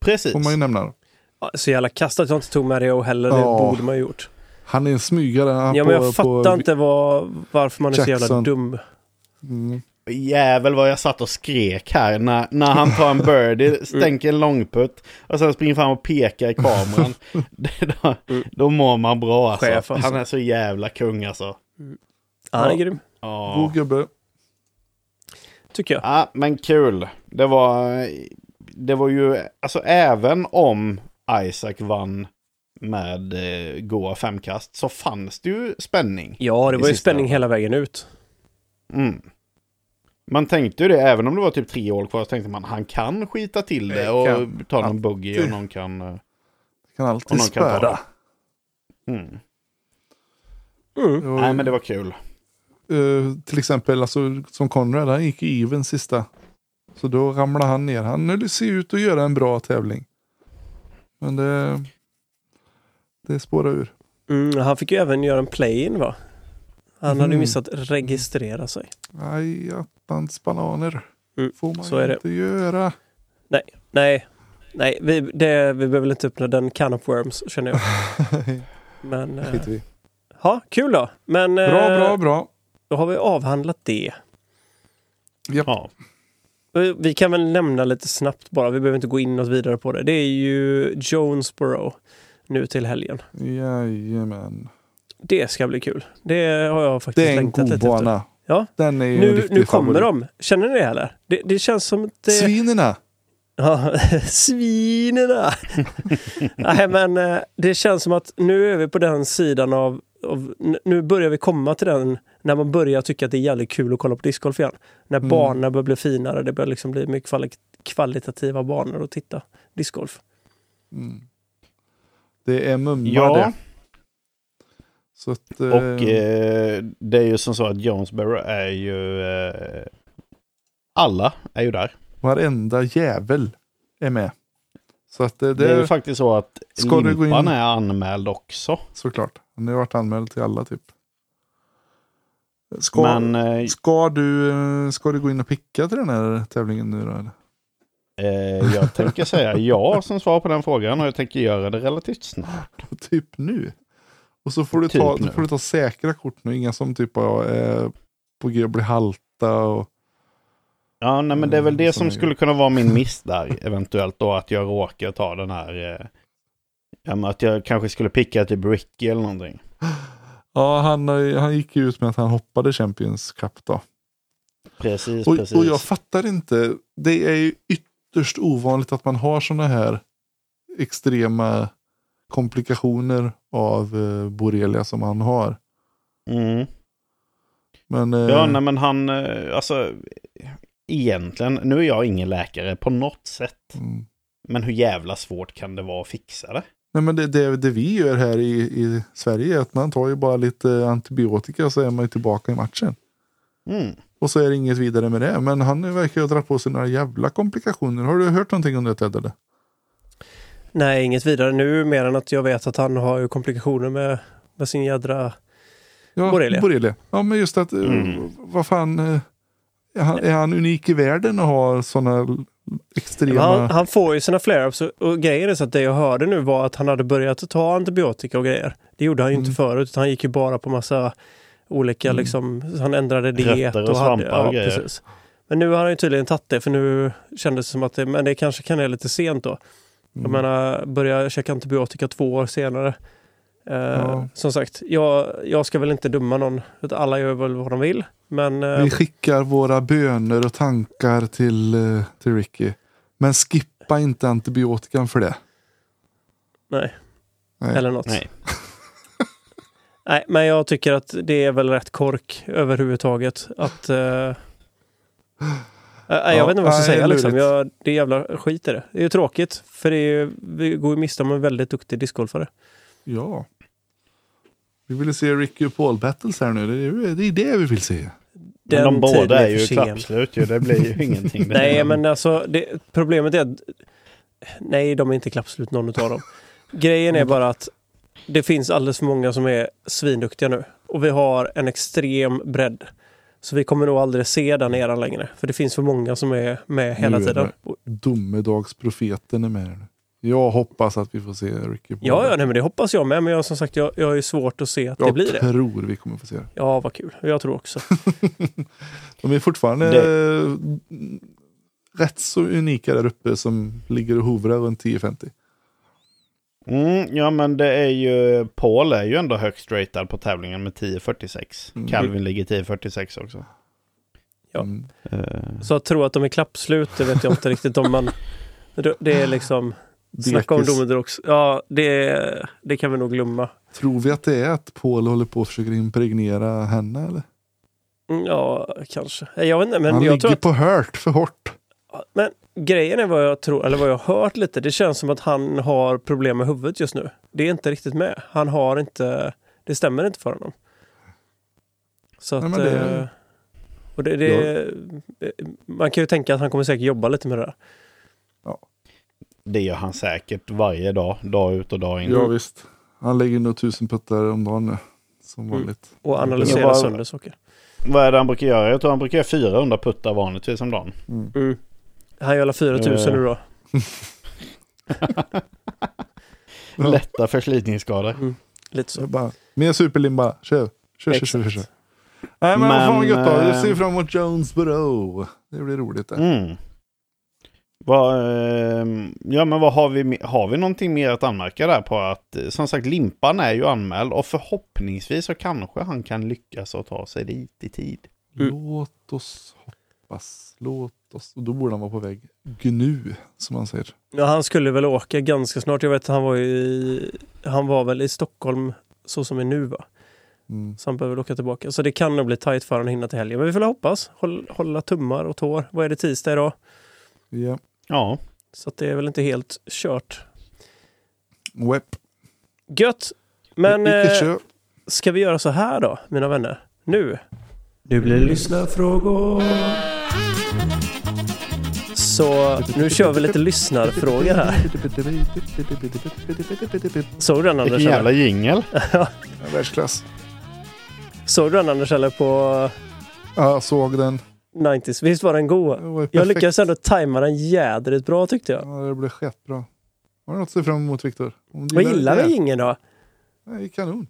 Precis. Får man ju nämna. Ja, Så jävla kast att jag inte tog Mario heller. Det Ja. borde man ju gjort. Han är en smygare. Han Ja, på, men jag fattar på, inte vad, varför man är så jävla Jackson. dum. Mm. Jävel vad jag satt och skrek här när, när han tar en birdie, [LAUGHS] stänker en långputt och sen springer fram och pekar i kameran. Det- [LAUGHS] [LAUGHS] då, då mår man bra alltså. Chef, alltså. Han är så jävla kung alltså. Ja, han är grym. Ja. God gubbe. Tycker jag. Ja, men kul. Det var, det var ju, alltså även om Isaac vann med eh, goa femkast så fanns det ju spänning. Ja, det var ju spänning hela vägen ut. Mm. Man tänkte ju det, även om det var typ tre år kvar, så tänkte man han kan skita till det Det och kan ta någon buggy och någon kan... eh, Kan Och alltid någon kan ta spöra. Mm. Mm. Det Nej men det var kul. Eh, till exempel alltså, som Conrad, han gick i even sista. Så då ramlade han ner. Han sig ut att göra en bra tävling. Men det, det spårade ur. Mm, han fick ju även göra en play-in va? Han hade ju Mm. missat registrera sig. Aj, attans bananer. Mm, Får man så är det. inte göra. Nej, nej vi, det, vi behöver inte öppna den can of worms känner jag. [LAUGHS] Men, eh, Skiter vi. ja, kul då. Men Bra, eh, bra, bra. Då har vi avhandlat det. Japp. Ja. Eh, Vi kan väl nämna lite snabbt bara, vi behöver inte gå in något vidare på det. Det är ju Jonesboro nu till helgen. Jajamän. Det ska bli kul. Det har jag faktiskt Det är en längtat god lite efter. bana. Ja. Den är Nu, nu kommer favorit. de. Känner ni det eller? Det, det känns som att det... Svinerna. Ja, [LAUGHS] svinerna! [LAUGHS] Nej men eh, det känns som att nu är vi på den sidan av, av... Nu börjar vi komma till den när man börjar tycka att det är jävligt kul att kolla på discgolf igen. När Mm. banorna börjar bli finare, det börjar liksom bli mycket kvali- kvalitativa banor att titta discgolf. Mm. Det är mumma Ja, det. Så att, eh, och eh, det är ju som så att Jonesboro är ju... Eh, alla är ju där. varenda jävel är med. Så att det, Det är ju det faktiskt så att Ska Limpan är anmäld också. såklart. Han har varit anmäld till alla typ. Ska, Men eh, ska, du, eh, ska du gå in och picka till den här tävlingen nu då? eller? eh, jag tänker säga ja som svar på den frågan och jag tänker göra det relativt snart. [LAUGHS] Typ nu. Och så får du, Typ ta, nu. får du ta säkra kort nu. Inga som typ är på g att bli halta och Ja, nej men det är väl det Mm, som skulle kunna vara min miss [LAUGHS] där eventuellt då att jag råkar ta den här... Eh, ja, att jag kanske skulle picka typ Ricky eller någonting. [GASPS] Ja, han, har- han gick ju ut med att han hoppade Champions Cup då. Precis, Och, precis. och jag fattar inte. Det är ju ytterst ovanligt att man har sådana här extrema komplikationer av eh, borrelia som han har. Mm. Men, eh, Ja, nej men han, eh, alltså egentligen, nu är jag ingen läkare på något sätt. mm, Men hur jävla svårt kan det vara att fixa det? Nej, men det, det, det vi gör här i, i Sverige är att man tar ju bara lite antibiotika så är man ju tillbaka i matchen. Mm. Och så är det inget vidare med det. Men han verkar ju ha dragit på sig några jävla komplikationer. Har du hört någonting om det Ted? Eller? Nej, inget vidare nu mer än att jag vet att han har ju komplikationer med, med sin jädra... Ja, Borrelia. Ja, men just att, eh, Mm. vad fan. Är han, är han unik i världen att ha sådana extrema... Han, han får ju sina flare-ups och, och grejen är så att det jag hörde nu var att han hade börjat ta antibiotika och grejer. Det gjorde han ju inte Mm. förut, utan han gick ju bara på massa olika Mm. liksom, han ändrade diet. Rötter och hade, svampar och grejer. precis. Men nu har han ju tydligen tagit det, för nu kändes det som att det, men det kanske kan är lite sent då. Jag Mm. menar, börja käka antibiotika två år senare. Eh, Ja. Som sagt, jag, jag ska väl inte döma någon. utan Alla gör väl vad de vill. Men eh, Vi skickar våra böner och tankar till, eh, till Ricky. Men skippa inte antibiotikan för det. nej, Nej. eller något. Nej. [LAUGHS] Nej, men jag tycker att det är väl rätt kork överhuvudtaget. Att... eh, [GASPS] jag Ja, vet inte vad jag ska säga liksom. Jag, det är jävla skit i det. Det är ju tråkigt. För det är ju, vi går ju miste om en väldigt duktig discgolfare. Ja. Vi ville se Ricky och Paul battles här nu. Det är det, är det vi vill se. Men de Den båda är ju klappslut ju. Det blir ju [LAUGHS] ingenting. Nej, men alltså det, problemet är att... Nej, de är inte klappslut någon av dem. Grejen är bara att det finns alldeles för många som är svinduktiga nu. Och vi har en extrem bredd. Så vi kommer nog aldrig se den eran längre. För det finns för många som är med hela Nu är tiden. Domedagsprofeten är med. Jag hoppas att vi får se Ricky Paul. Ja, ja nej, men det hoppas jag med. Men jag, som sagt, jag, jag är svårt att se att det jag blir det. tror vi kommer få se det. Ja, vad kul. Jag tror också. [LAUGHS] De är fortfarande Det- eh, rätt så unika där uppe som ligger och hovrar runt 1050. Mm, ja men det är ju, Paul är ju ändå högst ratad på tävlingen med 10.46. Mm. Calvin ligger 10.46 också. Ja. Mm. Så att tro att de är klappslut, det vet jag inte riktigt om. Man, [LAUGHS] det- det är liksom... Snacka om. Domedrox. Ja, det, det kan vi nog glömma. Tror vi att det är att Paul håller på att försöka impregnera henne eller? Mm, Ja, kanske. Jag vet inte, men Han jag ligger tror att, på hört för hårt. Men grejen är vad jag tror, eller vad jag har hört lite. Det känns som att han har problem med huvudet just nu. Det är inte riktigt med. Han har inte, det stämmer inte för honom. Så Nej, att... det- eh, Och det, det, Man kan ju tänka att han kommer säkert jobba lite med det där. Det gör han säkert varje dag, dag ut och dag in. Ja visst. Han lägger nog tusen puttar om dagen nu. Som Mm. vanligt. Och analysera Jag var- sönder saker. Vad är det han brukar göra? Jag tror han brukar göra 400 puttar vanligtvis om dagen. Mm. Mm. Han gör alla 4000 Eh. nu då. [LAUGHS] Lätta förslitningsskador. Lite så. Bara, mer superlim bara. Kör. Kör, kör, kör, kör. Nej men, vad fan vad gött då. Men, Jag ser eh, fram emot Jonesboro. Det blir roligt det. Vad, ehm, ja men vad har vi, har vi någonting mer att anmärka där på att eh, som sagt Limpan är ju anmäld och förhoppningsvis så kanske han kan lyckas att ta sig dit i tid. Mm. Låt oss hoppas. Låt oss. Och då borde han vara på väg gnu, som man säger. Ja, han skulle väl åka ganska snart. Jag vet att han var i, han var väl i Stockholm så som är nu va? Mm. Så han behöver åka tillbaka. Så det kan nog bli tajt för honom att hinna till helgen. Men vi får hoppas. Håll, hålla tummar och tår. Vad är det tisdag idag? Ja. Ja, Så att det är väl inte helt kört. Web. Gött! Men eh, ska vi göra så här då, mina vänner? Nu. Nu blir det lyssnarfrågor. Så nu kör vi lite lyssnarfrågor här. Såg du den Anders? vilken jävla jingel. [LAUGHS] Ja, Världsklass. Såg du den Anders eller på Ja, jag såg den. 90s? Visst var den god? Det var Jag lyckades ändå tajma den jädrigt bra tyckte jag. Ja, det blev skitbra. Har du något att se fram emot Viktor? Vad gillar det? vi ingen då? Nej, kanon.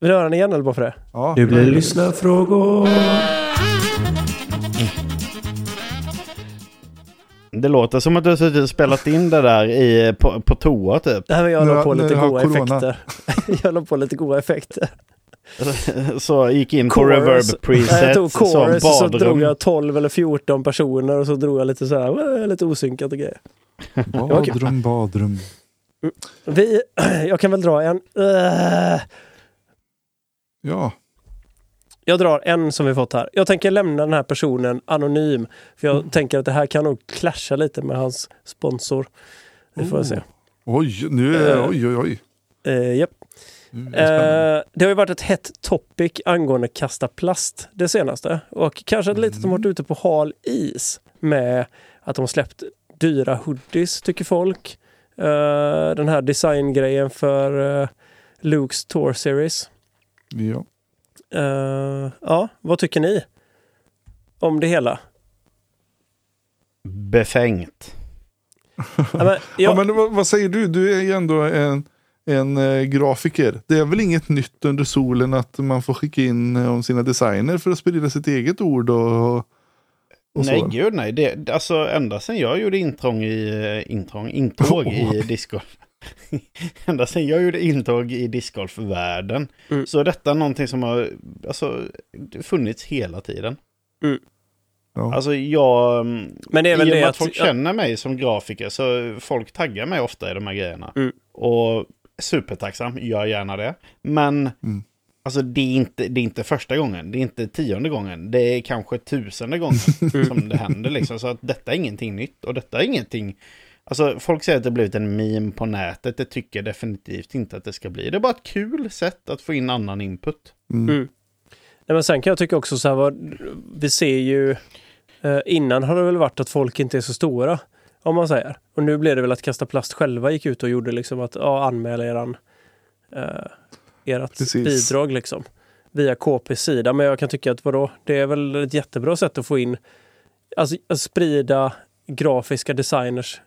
Vill du höra den igen eller bara för det? Ja. lyssnarfrågor. Det låter som att du har suttit och spelat in det där i, på, på toa typ. Nej men jag la Nu- på nu lite goda corona. effekter. [LAUGHS] jag la på lite goda effekter. [LAUGHS] Så gick in på Chorus. reverb Nej, preset, jag tog så chorus och så drog jag 12 eller 14 personer och så drog jag lite så här, lite osynkat och grejer. Badrum, badrum. Vi, [CLEARS THROAT] jag kan väl dra en. Äh, Ja. Jag drar en som vi fått här. Jag tänker lämna den här personen anonym. För jag tänker att det här kan nog clasha lite med hans sponsor. Det får jag se. Oj, nu är Eh. oj, oj, oj. Eh, japp. Mm, det. Eh, det har ju varit ett hett topic angående kasta plast det senaste. Och kanske att lite som varit ute på hal is med att de har släppt dyra hoodies tycker folk. Eh, den här designgrejen för uh, Lukes Tour Series. ja. Eh, ja, vad tycker ni om det hela? Befängt. Ja, men, [LAUGHS] Ja, jag, men vad, vad säger du? Du är ju ändå en, en eh, grafiker. Det är väl inget nytt under solen att man får skicka in eh, om sina designer för att sprida sitt eget ord och, och nej, så. gud nej. Det, alltså ända sedan jag gjorde intrång i, eh, intrång, intåg i [LAUGHS] discgolf. [LAUGHS] ända sedan jag gjorde intåg i discgolfvärlden. Mm. Så är detta någonting som har alltså, funnits hela tiden. Ja. Alltså jag... mm, men det är väl I och det med att att... folk ja, känner mig som grafiker så folk taggar mig ofta i de här grejerna. Mm. Och supertacksam, gör gärna det. Men Mm. alltså det är, inte, det är inte första gången, det är inte tionde gången, det är kanske tusende gången Mm. som det händer liksom. Så att detta är ingenting nytt och detta är ingenting... Alltså folk säger att det blivit en meme på nätet, det tycker jag definitivt inte att det ska bli. Det är bara ett kul sätt att få in annan input. Mm. Mm. Nej, men sen kan jag tycka också så här, vad, vi ser ju eh, innan har det väl varit att folk inte är så stora, om man säger. Och nu blev det väl att Kasta Plast själva gick ut och gjorde liksom att ja, anmäla eran, eh, ert Precis. bidrag liksom via KPs sida. Men jag kan tycka att vadå, det är väl ett jättebra sätt att få in, alltså att sprida grafiska designers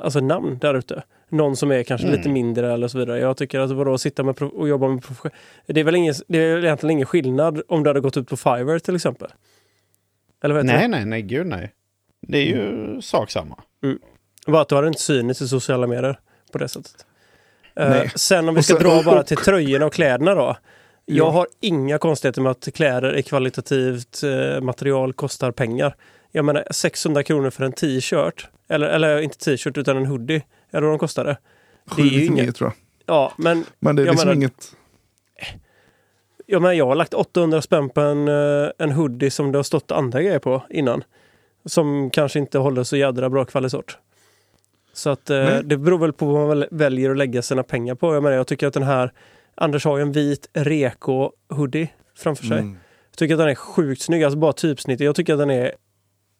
alltså namn där ute. Någon som är kanske Mm. lite mindre eller så vidare. Jag tycker att vadå, sitta med och jobba med profession- det är väl ingen, det är egentligen ingen skillnad om du hade gått ut på Fiverr till exempel. Eller vad Nej, nej, nej, gud nej. Det är ju sak samma. Bara att du har inte synligt i sociala medier på det sättet. Nej. sen om vi ska sen- dra bara till tröjorna och kläderna då. Jag Ja. har inga konstigheter med att kläder i kvalitativt eh, material kostar pengar. Jag menar 600 kronor för en t-shirt. Eller, eller inte t-shirt utan en hoodie. Eller vad de kostade. Det är ju 799 inget. tror jag. Ja, men Men det är Jag liksom menar- inget... Ja, men jag har lagt 800 spänn på en, eh, en hoodie som det har stått andra grejer på innan. Som kanske inte håller så jädra bra kvalitet. Så att eh, det beror väl på vad man väl- väljer att lägga sina pengar på. Jag menar, jag tycker att den här Anders har ju en vit Reko hoodie framför sig. Mm. Jag tycker att den är sjukt snygg, alltså bara typsnittet. Jag tycker att den är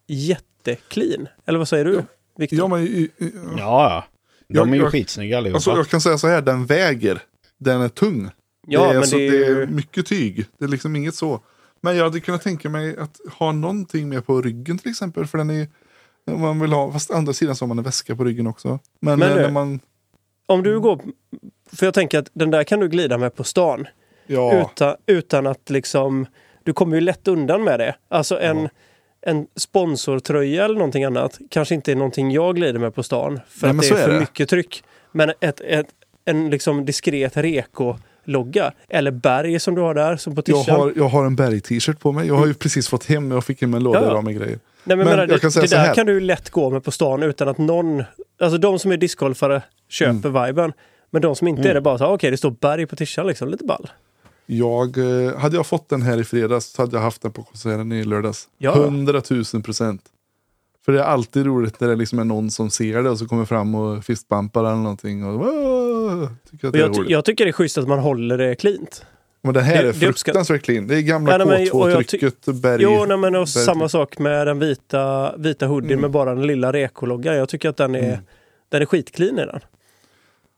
jätteclean. Eller vad säger du? Viktor? Ja, men, i- i- Ja, ja. De Jag- är ju jag- skitsnygga allihopa. alltså, jag kan säga så här, den väger. Den är tung. ja, det, är, men alltså, det är det är mycket tyg. Det är liksom inget så. Men jag hade kunnat tänka mig att ha någonting med på ryggen till exempel. För den är man vill ha, fast andra sidan så har man en väska på ryggen också. Men, Men eh, du- när man, Om du går... För jag tänker att den där kan du glida med på stan. ja, Utan, utan att liksom... Du kommer ju lätt undan med det. Alltså en, Ja. en sponsortröja eller någonting annat kanske inte är någonting jag glider med på stan. För Nej, att det är är för det. mycket tryck. Men ett, ett, en liksom diskret reko-logga. Eller berg som du har där, som på jag, har, jag har en berg-t-shirt på mig. Jag har ju precis fått hem, jag fick hem en låda Ja, ja. idag med grejer. Nej, men, Men menar, det, det där här. kan du lätt gå med på stan utan att någon... Alltså de som är discgolfare köper Mm. viben. Men de som inte är det bara så okej det står berg på tishan liksom, lite ball. Jag, eh, hade jag fått den här i fredags så hade jag haft den på konserten i lördags. Ja. 100 000 procent. För det är alltid roligt när det liksom är någon som ser det och så kommer fram och fistbumpar eller någonting. Och! Tycker att det är jag, roligt. jag tycker det är schysst att man håller det cleant. Men den här det- är det fruktansvärt clean. Det är gamla Ja, nej, men- och jag ty- K2-trycket, berg. Jo, nej, men och samma sak med den vita, vita hoodien Mm. med bara den lilla rekologgan. Jag tycker att den är, Mm. den är skitclean i den.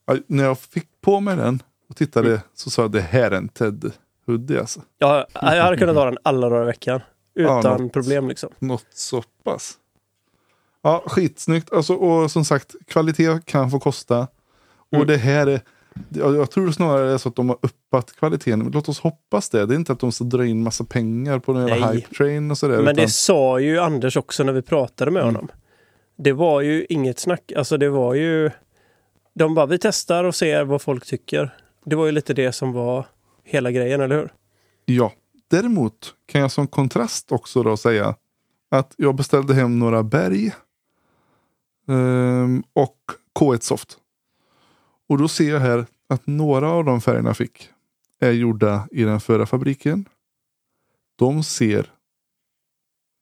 Ja, när jag fick på mig den och tittade Mm. så sa jag det här är en Ted hoodie alltså. Jag, jag hade kunnat ha den alla dagar i veckan. [LAUGHS] Ja, Utan något. problem liksom. Något så pass. Ja, skitsnyggt. Alltså, och som sagt, kvalitet kan få kosta. Och Mm. det här är... Jag, tror snarare är så att de har uppat kvaliteten. Låt oss hoppas det. Det är inte att de ska dra in massa pengar på den hype train och sådär. Men utan, det sa ju Anders också när vi pratade med Mm. honom. Det var ju inget snack. Alltså det var ju... De bara, vi testar och ser vad folk tycker. Det var ju lite det som var hela grejen, eller hur? Ja. Däremot kan jag som kontrast också då säga att jag beställde hem några berg ehm, och K1 Soft. Och då ser jag här att några av de färgerna jag fick är gjorda i den förra fabriken. De ser,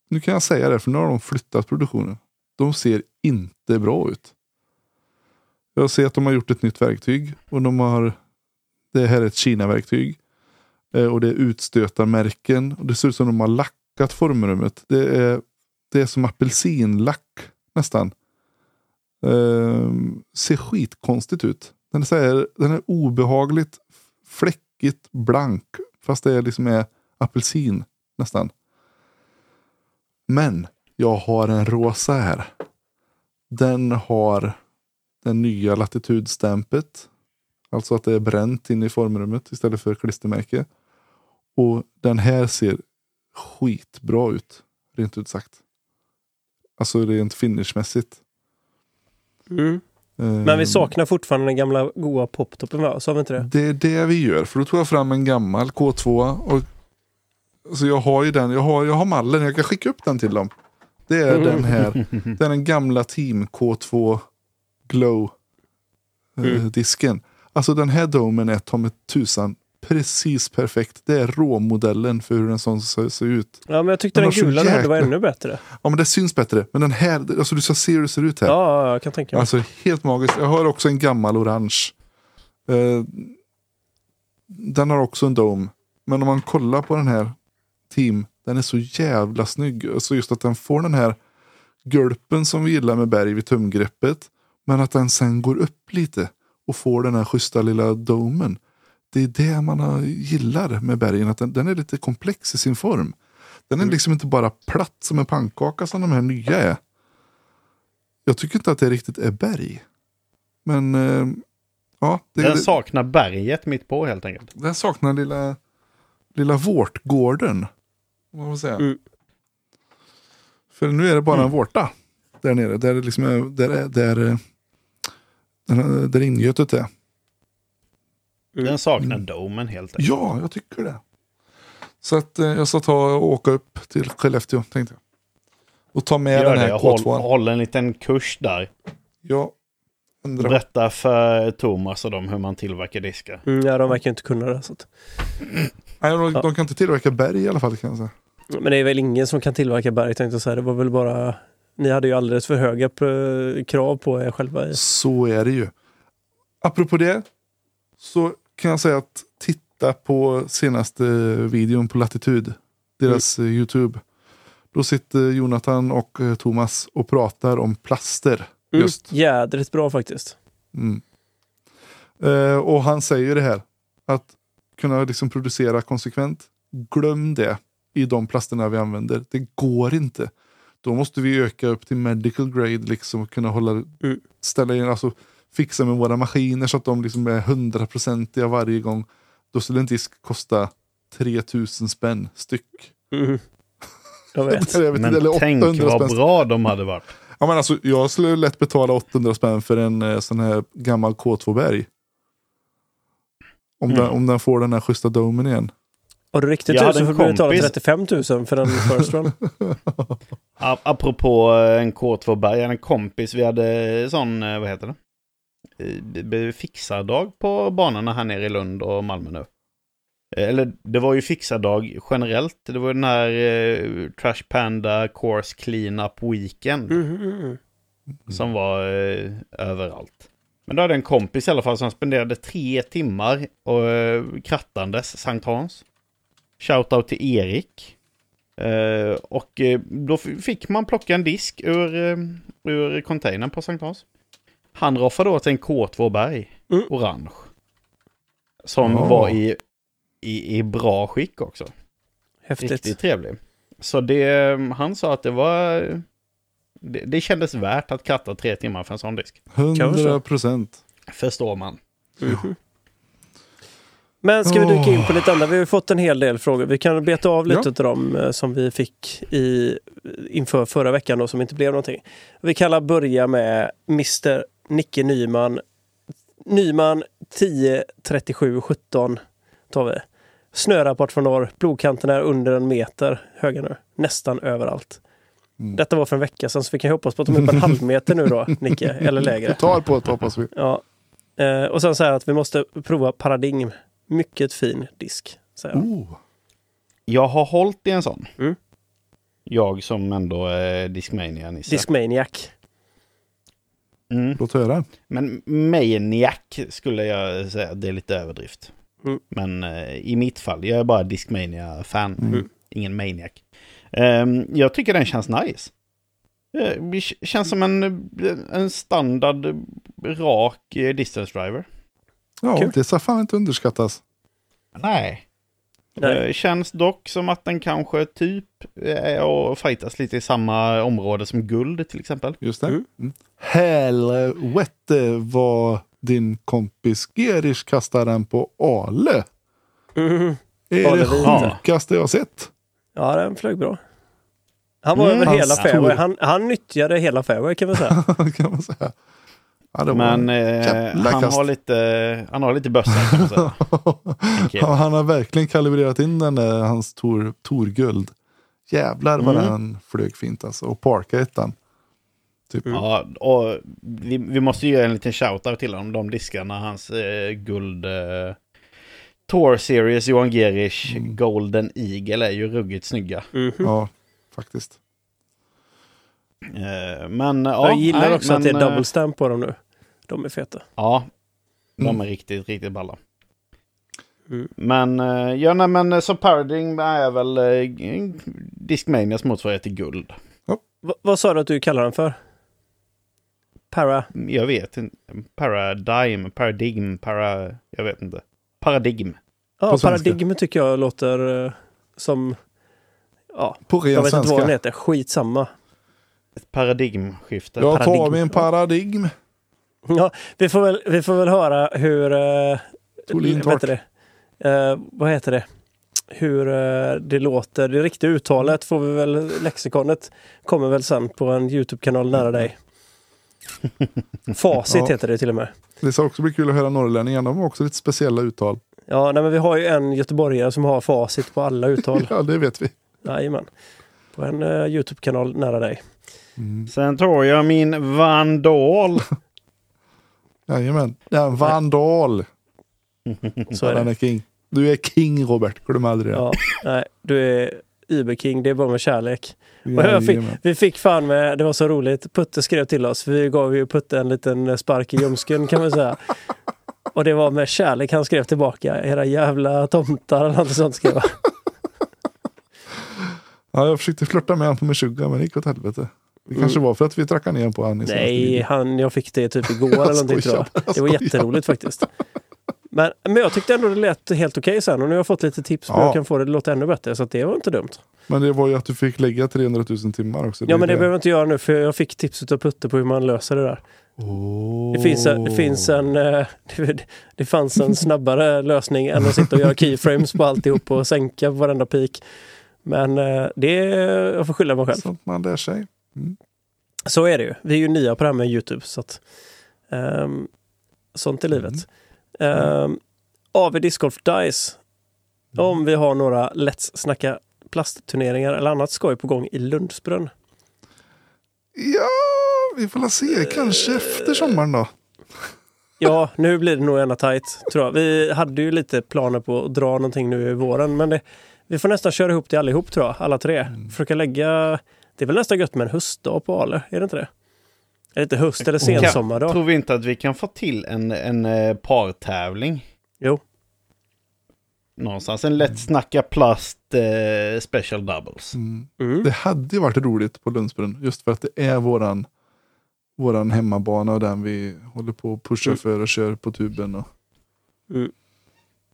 nu kan jag säga det för nu har de flyttat produktionen. De ser inte bra ut. Jag ser att de har gjort ett nytt verktyg och de har Det här är ett Kina-verktyg. Eh, och det är utstötarmärken. Och det ser ut som de har lackat formrummet. Det är, det är som apelsinlack nästan. Eh, ser skitkonstigt ut. Den är, så här, den är obehagligt fläckigt blank. Fast det är liksom är apelsin nästan. Men jag har en rosa här. Den har det nya latitudstämpet. Alltså att det är bränt in i formrummet istället för klistermärke. Och den här ser skitbra ut. Rent ut sagt. Alltså rent finishmässigt. Mm. Men vi saknar fortfarande den gamla goa poptoppen va? Sa vi inte det? Det är det vi gör. För då tog jag fram en gammal K2. Och, så jag har ju den. Jag har, jag har mallen. Jag kan skicka upp den till dem. Det är den här. Det [LAUGHS] är den gamla Team K2 Glow eh, Mm. disken. Alltså den här domen är ta tusan precis perfekt. Det är råmodellen för hur en sån ser, ser ut. Ja, men jag tyckte Den den var så gula du hade var jäkla- ännu bättre. Ja men det syns bättre. Men den här, alltså du ska se hur det ser ut här. Ja, jag kan tänka mig. Alltså helt magiskt. Jag har också en gammal orange. Eh, den har också en dome. Men om man kollar på den här Team, den är så jävla snygg. Alltså just att den får den här gulpen som vi gillar med berg vid tumgreppet. Men att den sen går upp lite och får den här schyssta lilla domen. Det är det man har- gillar med bergen, att den, den är lite komplex i sin form. Den är liksom inte bara platt som en pannkaka som de här nya är. Jag tycker inte att det riktigt är berg. Men eh, ja, det, Den saknar berget mitt på helt enkelt. den saknar lilla, lilla vårtgården. Vad man säga. Mm. För nu är det bara en vårta där nere. Där, det liksom är, där, är- där, där, där ingötet är. Mm. Den saknar domen helt enkelt. Ja, jag tycker det. Så att eh, jag ska ta och åka upp till Skellefteå tänkte jag. Och ta med Gör den här det, håll, K2. håll en liten kurs där. Ja. Ändra. Berätta för Thomas och dem hur man tillverkar diskar. Mm, ja, de verkar inte kunna det. Så att. Nej, de, de kan inte tillverka berg i alla fall kan jag säga. Men det är väl ingen som kan tillverka berg tänkte jag säga. Det var väl bara... Ni hade ju alldeles för höga krav på er själva. Så är det ju. Apropå det så kan jag säga att titta på senaste videon på Latitud. Deras eh, YouTube. Då sitter Jonathan och eh, Thomas och pratar om plaster. Mm, Just. jädrigt bra faktiskt. Mm. Eh, och han säger det här. Att kunna liksom producera konsekvent. Glöm det i de plasterna vi använder. Det går inte. Då måste vi öka upp till medical grade liksom och kunna hålla, Mm. ställa in, alltså fixa med våra maskiner så att de liksom är hundraprocentiga varje gång. Då skulle en disk kosta 3000 spänn styck. Mm. Jag vet. [LAUGHS] Jag vet inte, Men tänk 800 vad spänn. bra de hade varit. Ja, men alltså, jag skulle lätt betala 800 spänn för en eh, sån här gammal K2-berg. Om, Mm. den, om den får den här schyssta domen igen. Har du riktigt Jag hade tur så en får du betala kompis- 35 000 för en first run. [LAUGHS] Apropå eh, en K2 Berg, en kompis, vi hade sån, eh, vad heter det? Eh, Fixardag på banorna här nere i Lund och Malmö nu. Eh, Eller det var ju fixardag generellt. Det var den här eh, Trash Panda Course Cleanup Weekend Mm, mm, mm. som var eh, överallt. Men då hade jag en kompis i alla fall som spenderade tre timmar och, eh, krattandes Sankt Hans. Shoutout till Erik. Eh, och eh, då fick man plocka en disk ur, ur containern på Sankt Hans. Han roffade åt en K2 Berg, Mm. orange. Som Ja. var i, i, i bra skick också. Häftigt. Riktigt trevlig. Så det, han sa att det var... Det, det kändes värt att kratta tre timmar för en sån disk. 100 procent. Förstår man. Mhm. Men ska vi dyka in på lite andra? Vi har fått en hel del frågor. Vi kan beta av lite Ja. av dem eh, som vi fick i, inför förra veckan då, som inte blev någonting. Vi kan börja med Mr Nicke Nyman. Nyman 10 37 17 tar vi. Snörapport från norr. Plogkanten är under en meter höga nu. Nästan överallt. Mm. Detta var för en vecka sedan så vi kan hoppas på att de är på en halv [LAUGHS] meter nu då, Nicke. Eller lägre. Tar på det hoppas vi. Ja. Eh, och sen så här att vi måste prova Paradigm. Mycket fin disk. Säger han. Oh. Jag har hållit i en sån. Mm. Jag som ändå är Discmania-nisse. Discmaniac. Mm. Låt höra. Men Maniac skulle jag säga, det är lite överdrift. Mm. Men eh, i mitt fall, jag är bara Discmania-fan. Mm. Ingen maniac. Ehm, jag tycker den känns nice. Eh, Det känns som en, en standard eh, rak eh, distance driver. Ja, Kul. det ska fan inte underskattas. Nej. Nej. Det känns dock som att den kanske typ är och fightas lite i samma område som guld till exempel. Just det. Mm. Mm. Helvete vad din kompis Gerish kastar den på Ale. Mhm. är Ale det sjukaste jag sett. Ja, den flög bra. Han var Mm. över hela fairway. Han, han nyttjade hela fairway kan man säga. [LAUGHS] kan man säga. Ja, Men en eh, han, har lite, han har lite bössa kan man säga. Okej. [LAUGHS] Ja, han har verkligen kalibrerat in den där, hans tor, Torguld. Jävlar vad Mm. den flög fint alltså. Och parka ettan. Typ. Ja, och vi, vi måste göra en liten shoutout till honom. De diskarna, hans eh, guld... Eh, Tour Series Johan Gerish Mm. Golden Eagle är ju ruggigt snygga. Mhm. Ja, faktiskt. Eh, men ja, Jag gillar nej, också men, att det är eh, double stamp på dem nu. De är feta. Ja, de Mm. är riktigt, riktigt balla. Mm. Men, eh, ja nej men eh, så Paradigm är väl eh, Discmanias motsvarighet till guld. Va, vad sa du att du kallar den för? Para? Jag vet inte. Paradigm, paradigm, para... Jag vet inte. Paradigm. Ja, svenska. paradigm tycker jag låter eh, som... Ja, På ren jag vet inte vad den svenska. heter. Skitsamma. Ett paradigmskifte. Jag tar paradigm. min paradigm. Ja, vi, får väl, vi får väl höra hur... Uh, Tolin vad heter det? Eh, vad heter det? Hur eh, det låter. Det riktiga uttalet får vi väl... Lexikonet kommer väl sen på en YouTube-kanal nära dig. [LAUGHS] Facit Ja. heter det till och med. Det ska också bli kul att höra norrlänningarna. De har också lite speciella uttal. Ja, nej, men vi har ju en göteborgare som har facit på alla uttal. [LAUGHS] Ja, det vet vi. Jajamän. På en eh, YouTube-kanal nära dig. Mm. Sen tar jag min Vandal. [LAUGHS] Jajamän. Det är en vandal. [LAUGHS] Så är det. king. Du är king Robert. Glöm aldrig det. Ja, nej, du är Uber-king. Det är bara med kärlek. Fick, vi fick fan med, det var så roligt, Putte skrev till oss. Vi gav ju Putte en liten spark i ljumsken kan man säga. [LAUGHS] Och det var med kärlek han skrev tillbaka. Era jävla tomtar eller något sånt skrev han. [LAUGHS] Ja, jag försökte flirta med honom på Meshuggah men det gick åt helvete. Det kanske var för att vi trackade ner på i Mm. Nej, han, jag fick det typ igår [LAUGHS] eller någonting tror jag. Det var jätteroligt faktiskt. Men, men jag tyckte ändå det lät helt okej sen och nu har jag fått lite tips på hur Ja. jag kan få det att låta ännu bättre. Så det var inte dumt. Men det var ju att du fick lägga 300 000 timmar också. Ja men det behöver jag inte göra nu för jag fick tips av Putte på hur man löser det där. Åh. Det finns, det finns en... eh, Det, det fanns en snabbare [LAUGHS] lösning än att sitta och göra keyframes på alltihop och sänka varenda pik. Men eh, det... Jag får skylla mig själv. Sånt man lär sig. Så är det ju. Vi är ju nya på det här med Youtube. Så att, ehm, sånt är livet. Um, AV Discgolf Dice. Om vi har några Let's Snacka plastturneringar eller annat skoj på gång i Lundsbrunn. Ja, vi får se. Kanske efter sommaren då. Ja, nu blir det nog ena tajt tror jag. Vi hade ju lite planer på att dra någonting nu i våren, men det, vi får nästan köra ihop det allihop tror jag, alla tre. Försöka lägga... Det är väl nästan gött med en höstdag på Ale, är det inte det? Eller inte höst eller sensommardag? Tror vi inte att vi kan få till en, en eh, partävling? Jo, Någonstans en lätt snacka plast eh, special doubles. Mm. mm. Det hade ju varit roligt på Lundsbrunn. Just för att det är våran, våran hemmabana och den vi håller på att pusha Mm. för och kör på tuben. Och... Mm.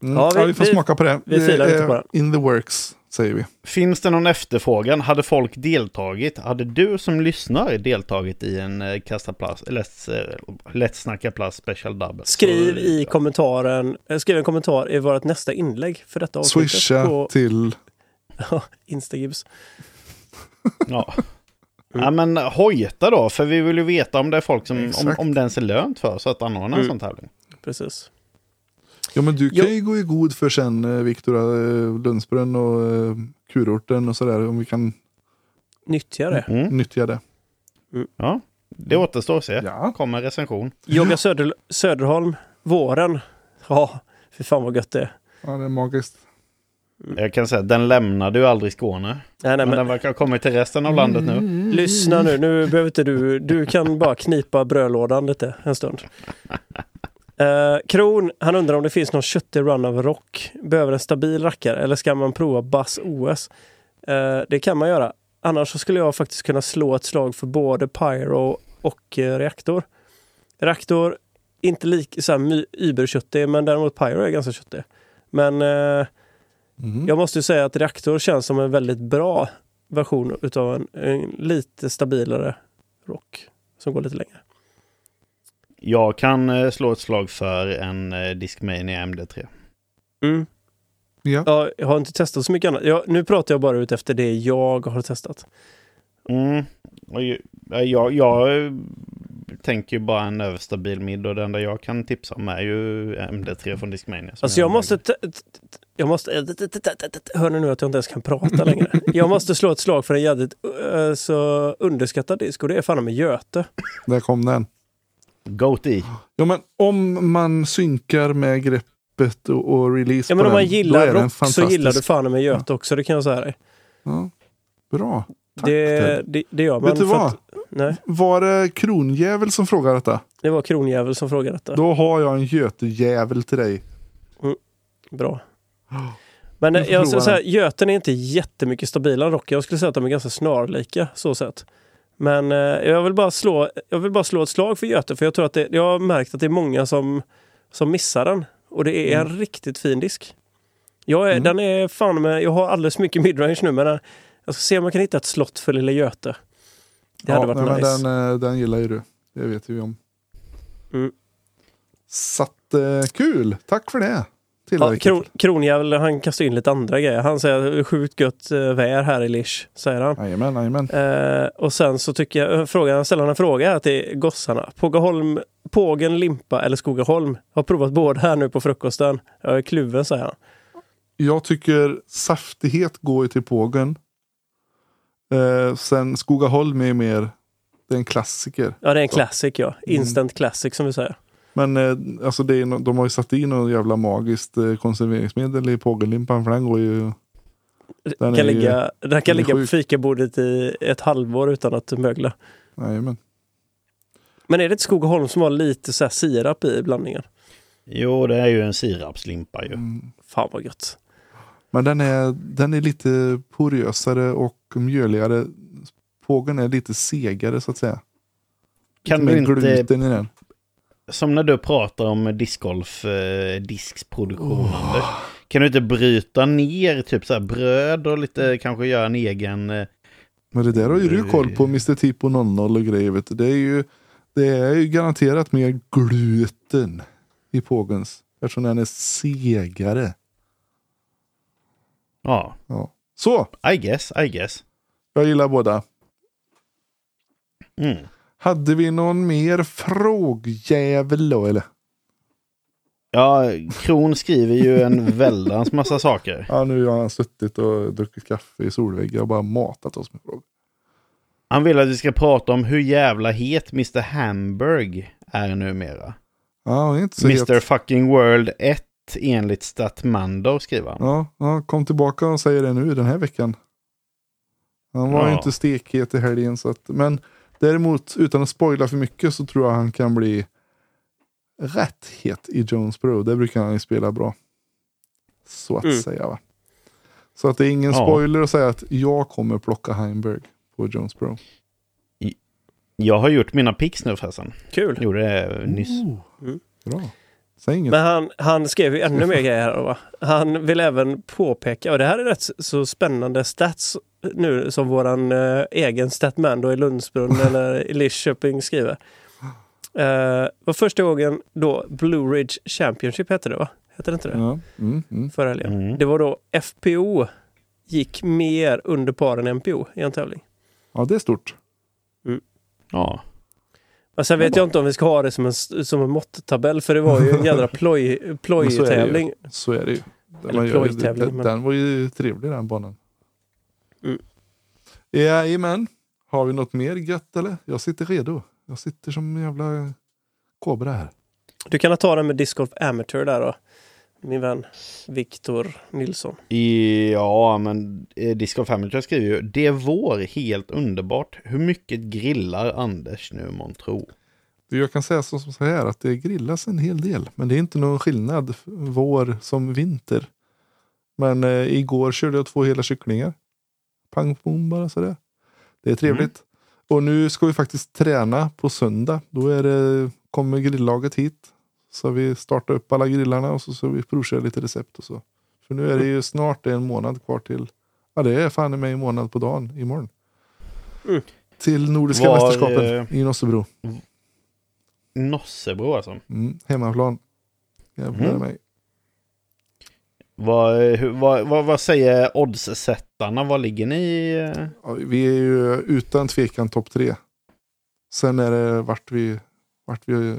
Mm. Ja, Ja, vi- vi, får vi- smaka på det. vi filar det lite är på det. in the works, säger vi. Finns det någon efterfrågan? Hade folk deltagit? Hade du som lyssnar deltagit i en eh, kasta plast, Let's, eh, Let's snacka plast special double? Skriv i kommentaren, eh, skriv en kommentar i vårt nästa inlägg för detta avsnittet Swisha på till... ja, Instagibbs. [LAUGHS] Ja. men hojta då, för vi vill ju veta om det är folk som, om, om den ser lönt för så att anordna en Mm. sån tävling. Precis. Ja men du kan ju gå i god för sen eh, Viktor eh, Lundsbrunn och eh, kurorten och sådär. Om vi kan Nyttja det. Mm. nyttja det. Ja, det återstår att se. Ja. Kommer recension. Jogga Söder, Söderholm, våren. Ja, för fan vad gött det är. Ja det är magiskt. Jag kan säga, den lämnade ju aldrig Skåne. Nej, nej, Men, men, den verkar ha kommit till resten av landet nu. Lyssna nu, nu behöver inte du, du kan bara knipa brödlådan lite en stund. [LAUGHS] Eh, Kron, han undrar om det finns någon köttig run av rock. Behöver en stabil rackare eller ska man prova Bass OS? Eh, det kan man göra. Annars så skulle jag faktiskt kunna slå ett slag för både Pyro och eh, Reaktor. Reaktor, inte lika så här überköttig, men däremot Pyro är ganska köttig. Men eh, Mhm. jag måste ju säga att Reaktor känns som en väldigt bra version utav en, en lite stabilare rock som går lite längre. Jag kan eh, slå ett slag för en eh, Discmania MD3. Mm. Ja. Ja, jag har inte testat så mycket annat. Jag, nu pratar jag bara ut efter det jag har testat. Mm. Ja, jag, jag eh, tänker ju bara en överstabil mid och det enda jag kan tipsa om är ju MD3 från Discmania. Alltså jag måste... Jag måste... Hör ni nu att jag inte ens kan prata längre? [LAUGHS] Jag måste slå ett slag för en jävligt eh, så underskattad disk och det är fan med Göte. Där kom den. Goatee. Ja, men om man synkar med greppet och, och release Ja men på om man gillar är den rock så gillar du fan med Göte också, det kan jag säga dig. Ja. Bra. Tack, Det, det, det gör man. Vet du för vad? Att, nej, Var det kronjävel som frågade detta? det var Kronjävel som frågade detta. Då har jag en götejävel till dig. Bra. Men Du eh, jag skulle säga, Göten är inte jättemycket stabilare än Rocky. Jag skulle säga att de är ganska snarlika så sett. Men eh, jag, vill bara slå, jag vill bara slå ett slag för Göte för jag tror att det, jag har märkt att det är många som, som missar den. Och det är en riktigt fin disk. Jag, är, Mm. den är fan med, jag har alldeles för mycket midrange nu men den, jag ska se om jag kan hitta ett slott för lilla Göte. Det hade ja, varit nej, nice. den, eh, den gillar ju du. Det vet vi om. Mm. Så att, eh, kul. Tack för det. Ja, kron, kronjävel, han kastar in lite andra grejer. Han säger sjukt gött eh, väder här i Lish, säger han. Jajamän, jajamän. Eh, och sen så tycker jag, eh, frågan, ställer en fråga här till gossarna. Pågaholm, Pågen, Limpa eller Skogaholm? Har provat båda här nu på frukosten. Jag är kluven säger han. Jag tycker saftighet går ju till pågen. Eh, sen Skogaholm är mer, det är en klassiker. Ja det är en classic ja. Instant classic som vi säger. Men eh, alltså det är, de har ju satt in något jävla magiskt eh, konserveringsmedel i pågenlimpan för den går ju... Den kan ju- ligga, den kan den är ligga på fikabordet i ett halvår utan att mögla. Jajamän. Men är det inte Skogaholm som har lite så här sirap i blandningen? Jo, det är ju en sirapslimpa ju. Mm. Fan vad gött. Men den är, den är lite porösare och mjöligare. Pågen är lite segare så att säga. Kan lite du inte, gluten i den. Som när du pratar om discgolf, eh, diskproduktion Anders. Kan du inte bryta ner typ så bröd och lite kanske göra en egen... Eh, Men det där har ju du koll på Mr. Tipo 00 och grejer. Vet du. Det, är ju, det är ju garanterat mer gluten i pågens. Eftersom den är segare. ja, Ja. Så, I guess, I guess. jag gillar båda. Mm. Hade vi någon mer frågjävel då eller? Ja, Kron skriver ju en [LAUGHS] väldans massa saker. Ja, nu har han suttit och druckit kaffe i solväggar och bara matat oss med frågor. Han vill att vi ska prata om hur jävla het Mr. Hamburg är numera. Ja, är inte så Mr. het. fucking World 1 enligt Statmando skriver han. Ja, ja, kom tillbaka och säger det nu den här veckan. Han var Ja. ju inte stekhet i helgen. Så att, men däremot, utan att spoila för mycket, så tror jag han kan bli rätt het i Jonesboro. Det brukar han ju spela bra. Så att Mm. säga va. Så att det är ingen Ja. spoiler att säga att jag kommer plocka Heimberg på Jonesboro. Jag har gjort mina picks nu förresten. Kul. Gjorde det nyss. Mm. Bra. Säg inget. Men han, han skrev ju ännu mer grejer här va? Han vill även påpeka, och det här är rätt så spännande stats nu som våran eh, egen statman då i Lundsbrunn [LAUGHS] eller i Lidköping skriver. Uh, var första gången då Blue Ridge Championship hette det va? Hette det inte det? Ja. Mm, mm. Förra helgen. Mm. Det var då FPO gick mer under par än MPO i en tävling. ja, det är stort. Ja. Men sen vet jag inte om vi ska ha det som en, som en måtttabell för det var ju en jädra ploj, [LAUGHS] Men så är det ju. plojtävling. Så är det ju. Eller Man gör ju- plojtävling, den, men- den var ju trevlig den banan. Mm. Jajamän. Har vi något mer gött eller? Jag sitter redo. Jag sitter som en jävla kobra här. Du kan ta den med Disc Golf Amateur där då. Min vän Viktor Nilsson. Ja, men eh, Disc Golf Amateur skriver ju Det är vår, helt underbart. Hur mycket grillar Anders nu månntro? Jag kan säga som så här att det grillas en hel del. Men det är inte någon skillnad vår som vinter. Men eh, igår körde jag två hela kycklingar. Pang bom bara sådär. Det är trevligt. Och nu ska vi faktiskt träna på söndag. Då är det, kommer grillaget hit. Så vi startar upp alla grillarna och så ska vi provköra lite recept och så. För nu är det ju snart en månad kvar till. Ja det är fan i mig en månad på dagen imorgon. Mm. Till Nordiska Var, mästerskapen eh, i Nossebro. Nossebro alltså. Mm, hemmaplan. Jävlar Mm. mig. Vad, vad, vad, vad säger oddssättarna? Vad ligger ni? Ja, vi är ju utan tvekan topp tre. Sen är det vart vi, vart vi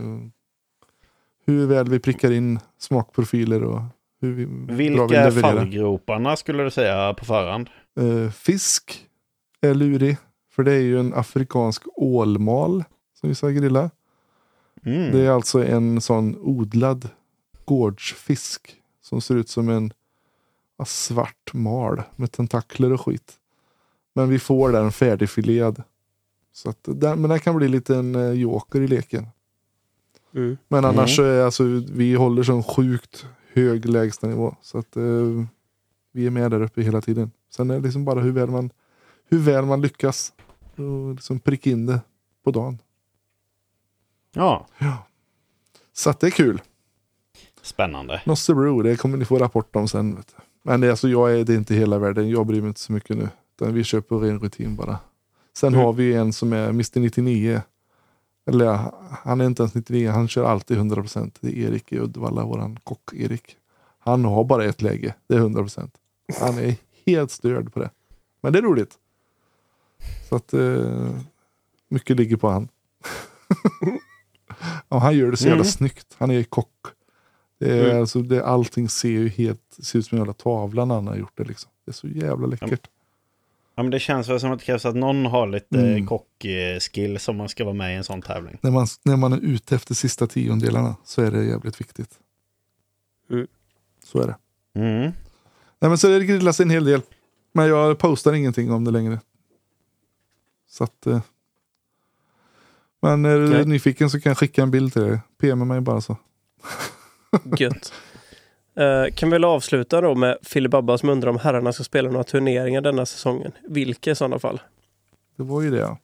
hur väl vi prickar in smakprofiler och hur vi, bra vi Vilka är levererar. fallgroparna skulle du säga på förhand? Eh, fisk är lurig. För det är ju en afrikansk ålmal som vi ska grilla. Mm. Det är alltså en sån odlad gårdsfisk som ser ut som en ja, svart mal med tentakler och skit. Men vi får den färdigfilerad. Så att den, men den kan bli lite en eh, joker i leken. Mm. Men Mm. annars så är alltså, vi håller sån sjukt hög lägstanivå. Så att eh, vi är med där uppe hela tiden. Sen är det liksom bara hur väl man, hur väl man lyckas. Och liksom pricka in det på dagen. Ja, Så att det är kul. Spännande. Nossebro, det kommer ni få rapport om sen. Men det, alltså, jag är, det är inte hela världen. Jag bryr mig inte så mycket nu. Utan vi kör på ren rutin bara. Sen Mm. har vi en som är Mr 99. Eller han är inte ens 99. Han kör alltid 100%. Det är Erik i Uddevalla, våran kock Erik. Han har bara ett läge. Det är 100%. Han är helt störd på det. Men det är roligt. Så att eh, mycket ligger på han. [LAUGHS] ja, han gör det så jävla Mm. snyggt. Han är kock. Det är, Mm. alltså, det, allting ser ju helt ser ut som en jävla tavla när han har gjort det. Liksom. Det är så jävla läckert. Ja, men det känns väl som att det krävs att någon har lite Mm. kockskill som man ska vara med i en sån tävling. När, man, när man är ute efter sista tiondelarna så är det jävligt viktigt. Mm. Så är det. Mm. Nej, men så det grillas en hel del. Men jag postar ingenting om det längre. Så att... Eh, men är du Okej. nyfiken så kan jag skicka en bild till dig. PM mig bara så. [LAUGHS] Gött. Eh, kan vi väl avsluta då med Filibabba som undrar om herrarna ska spela några turneringar denna säsongen. Vilka i sådana fall? Det var ju det.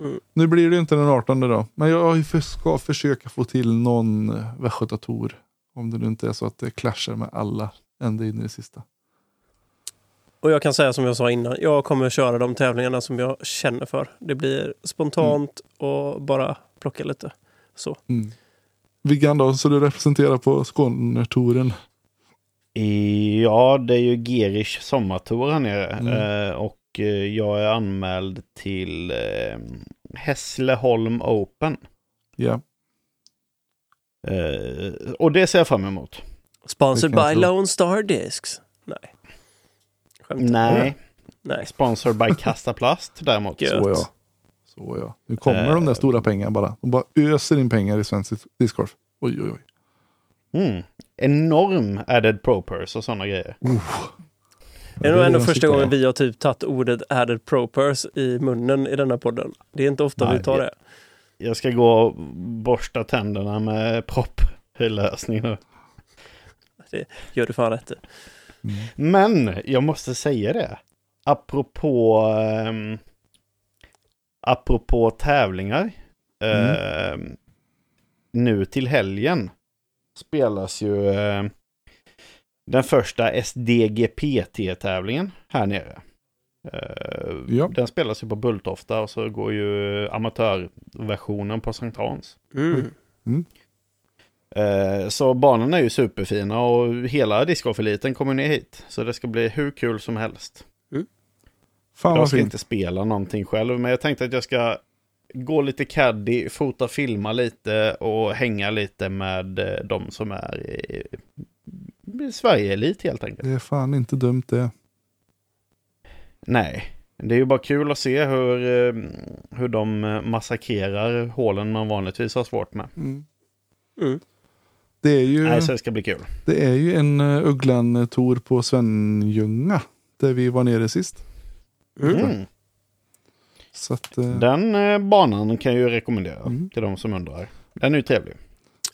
Mm. Nu blir det inte den 18 då. Men jag ska försöka få till någon eh, Västgötatour. Om det nu inte är så att det clashar med alla ända in i det sista. Och jag kan säga som jag sa innan, jag kommer köra de tävlingarna som jag känner för. Det blir spontant och bara plocka lite. Så. Mm. Viggan då, så du representerar på Skånetouren. Ja, det är ju Gerish sommartour här nere. Mm. Eh, och eh, jag är anmäld till eh, Hässleholm Open. Ja. Eh, och det ser jag fram emot. Sponsored by tro. Lone Star Discs. Nej. Skämt. Nej, Nej. sponsored by Kastaplast däremot. Gött. Så ja. Så ja. Nu kommer Eh. de där stora pengarna bara. De bara öser in pengar i svensk discgolf. Oj oj oj. Mm. Enorm added propers och sådana grejer. Det är nog ändå första gången vi har typ tagit ordet added propers i munnen i denna podden. Det är inte ofta Nej, vi tar det- det. Jag ska gå och borsta tänderna med propplösning nu. Gör du fan rätt i. Men jag måste säga det. Apropå, ehm, apropå tävlingar. ehm, nu till helgen spelas ju ehm, den första SDGPT-tävlingen här nere. Eh, Ja. Den spelas ju på Bulltofta och så går ju amatörversionen på Sankt Hans. Mm. Eh, Så banorna är ju superfina och hela discgolfeliten kommer ner hit. Så det ska bli hur kul som helst. Fan jag ska fint. inte spela någonting själv, men jag tänkte att jag ska gå lite caddy, fota, filma lite och hänga lite med eh, de som är i, i Sverige-elit helt enkelt. Det är fan inte dumt det. Nej, det är ju bara kul att se hur, eh, hur de eh, massakrerar hålen man vanligtvis har svårt med. Mm. Mm. Det är ju, Nej, så det ska bli kul. det är ju en Ugglan-tour på Svenljunga. Där vi var nere sist. Mm. Mm. Så att, eh, Den eh, banan kan jag ju rekommendera Mm. till de som undrar. Den är ju trevlig.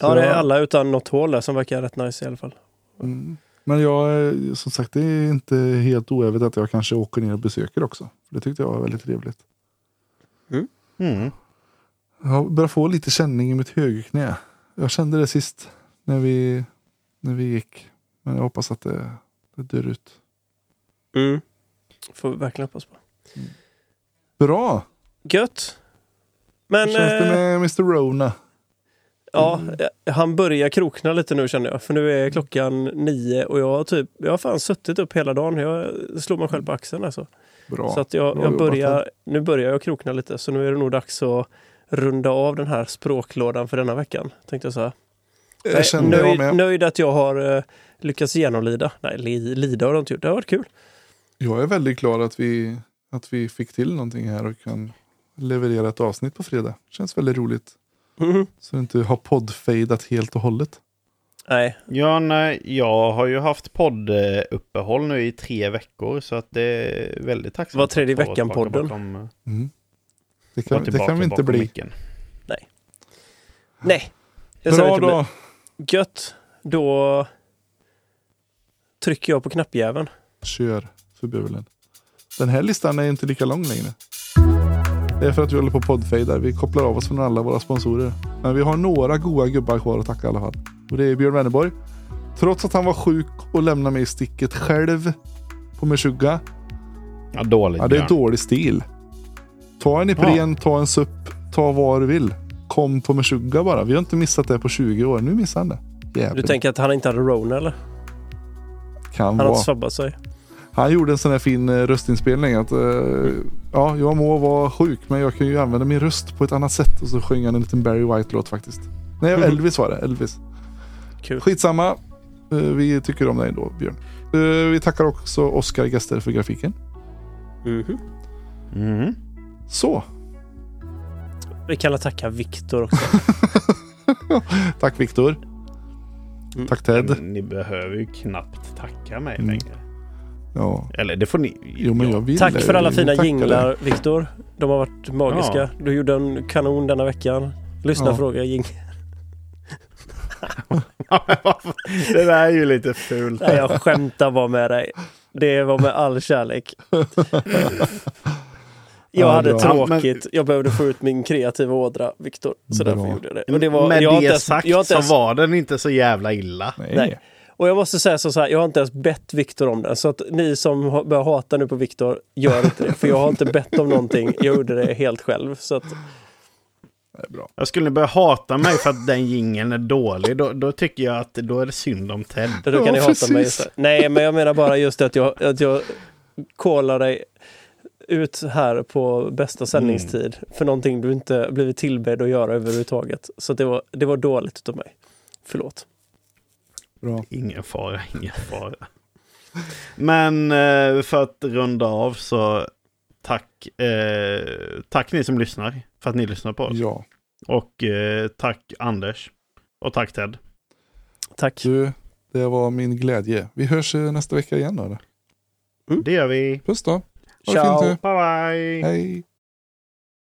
Ja, det är alla utan något hål där som verkar rätt nice i alla fall. mm. Men jag, eh, som sagt, det är inte helt oävet att jag kanske åker ner och besöker också. För det tyckte jag var väldigt trevligt. Mm. Jag börjar få lite känning i mitt högerknä. Jag kände det sist när vi, när vi gick. Men jag hoppas att det, det dör ut. Mm. Får vi verkligen hoppas på. Bra! Gött! Men Hur känns det eh, med Mr Rona? ja, eh, han börjar krokna lite nu känner jag. För nu är klockan nio och jag har typ, jag har fan suttit upp hela dagen. Jag slår mig själv på axeln alltså. Bra. Så att jag, jag börjar, nu börjar jag krokna lite. Så nu är det nog dags att runda av den här språklådan för denna veckan. Tänkte jag säga. Jag nöjd, nöjd att jag har eh, lyckats genomlida. Nej, li, lida har jag inte gjort. Det har varit kul. Jag är väldigt glad att vi, att vi fick till någonting här och kan leverera ett avsnitt på fredag. Känns väldigt roligt. Mhm. Så det inte har poddfejdat helt och hållet. Nej, Ja, nej, jag har ju haft podduppehåll nu i tre veckor så att det är väldigt tacksamt. Var tredje veckan-podden? eh, Mm. Det, kan, det kan vi inte bli. micken. nej. Det sa vi Bra inte då. Gött. Då trycker jag på knappjäveln. Kör för bulen. Den här listan är inte lika lång längre. Det är för att vi håller på poddfejdar. Vi kopplar av oss från alla våra sponsorer. Men vi har några goa gubbar kvar att tacka i alla fall. Och det är Björn Wennerborg. Trots att han var sjuk och lämnade mig i sticket själv på Meshuggah. Ja, dåligt. Ja, det är Björn. dålig stil. Ta en Ipren, ta en SUP, ta vad du vill. Kom på Meshuggah bara. Vi har inte missat det på 20 år. Nu missar han det. Du Jävlar. tänker att han inte hade Rona eller? Kan Han vara. hade svabbat sig. Han gjorde en sån här fin eh, röstinspelning. Att, eh, ja, jag må vara sjuk men jag kan ju använda min röst på ett annat sätt. Och så sjöng han en liten Barry White-låt faktiskt. Nej, Mhm. Elvis var det. Elvis. Kul. Skitsamma. Eh, vi tycker om dig ändå, Björn. Vi tackar också Oskar Gäster för grafiken. Mhm. Mhm. Så, Vi kan tacka Viktor också. [LAUGHS] tack Viktor. Mm. Tack Ted. Ni behöver ju knappt tacka mig Mm. längre. Ja. Eller det får ni. Jo, men jag vill Tack för alla fina jinglar Viktor. De har varit magiska. Ja. Du gjorde en kanon denna veckan. Lyssna Ja. fråga jing. [LAUGHS] det där är ju lite fult. Nej, jag skämtar bara med dig. Det var med all kärlek. [LAUGHS] Jag Ja, hade bra. tråkigt. Jag behövde få ut min kreativa ådra, Viktor. Så Bra. därför gjorde jag det. Och det var, Med jag det inte ens- sagt inte så ens- var den inte så jävla illa. Nej. Nej. Och jag måste säga så här, jag har inte ens bett Viktor om det. Så att ni som börjar hata nu på Viktor, gör inte det. För jag har inte bett om någonting. Jag gjorde det helt själv. Så att, Det är bra. Jag skulle börja hata mig för att den jingeln är dålig. Då, då tycker jag att då är det synd om Ted. då kan Ja, ni hata precis. mig. Så. Nej, men jag menar bara just att jag, att jag kollar dig ut här på bästa sändningstid för någonting du inte blivit tillbedd att göra överhuvudtaget. Så det var, det var dåligt utav mig. Förlåt. Bra. Ingen fara, ingen fara. Men eh, för att runda av så tack, eh, tack ni som lyssnar för att ni lyssnar på oss. Ja. Och eh, tack Anders. Och tack Ted. Tack. Du, det var min glädje. Vi hörs eh, nästa vecka igen då. eller? Det gör vi. Puss då. Ha Ciao. Bye bye. Hej.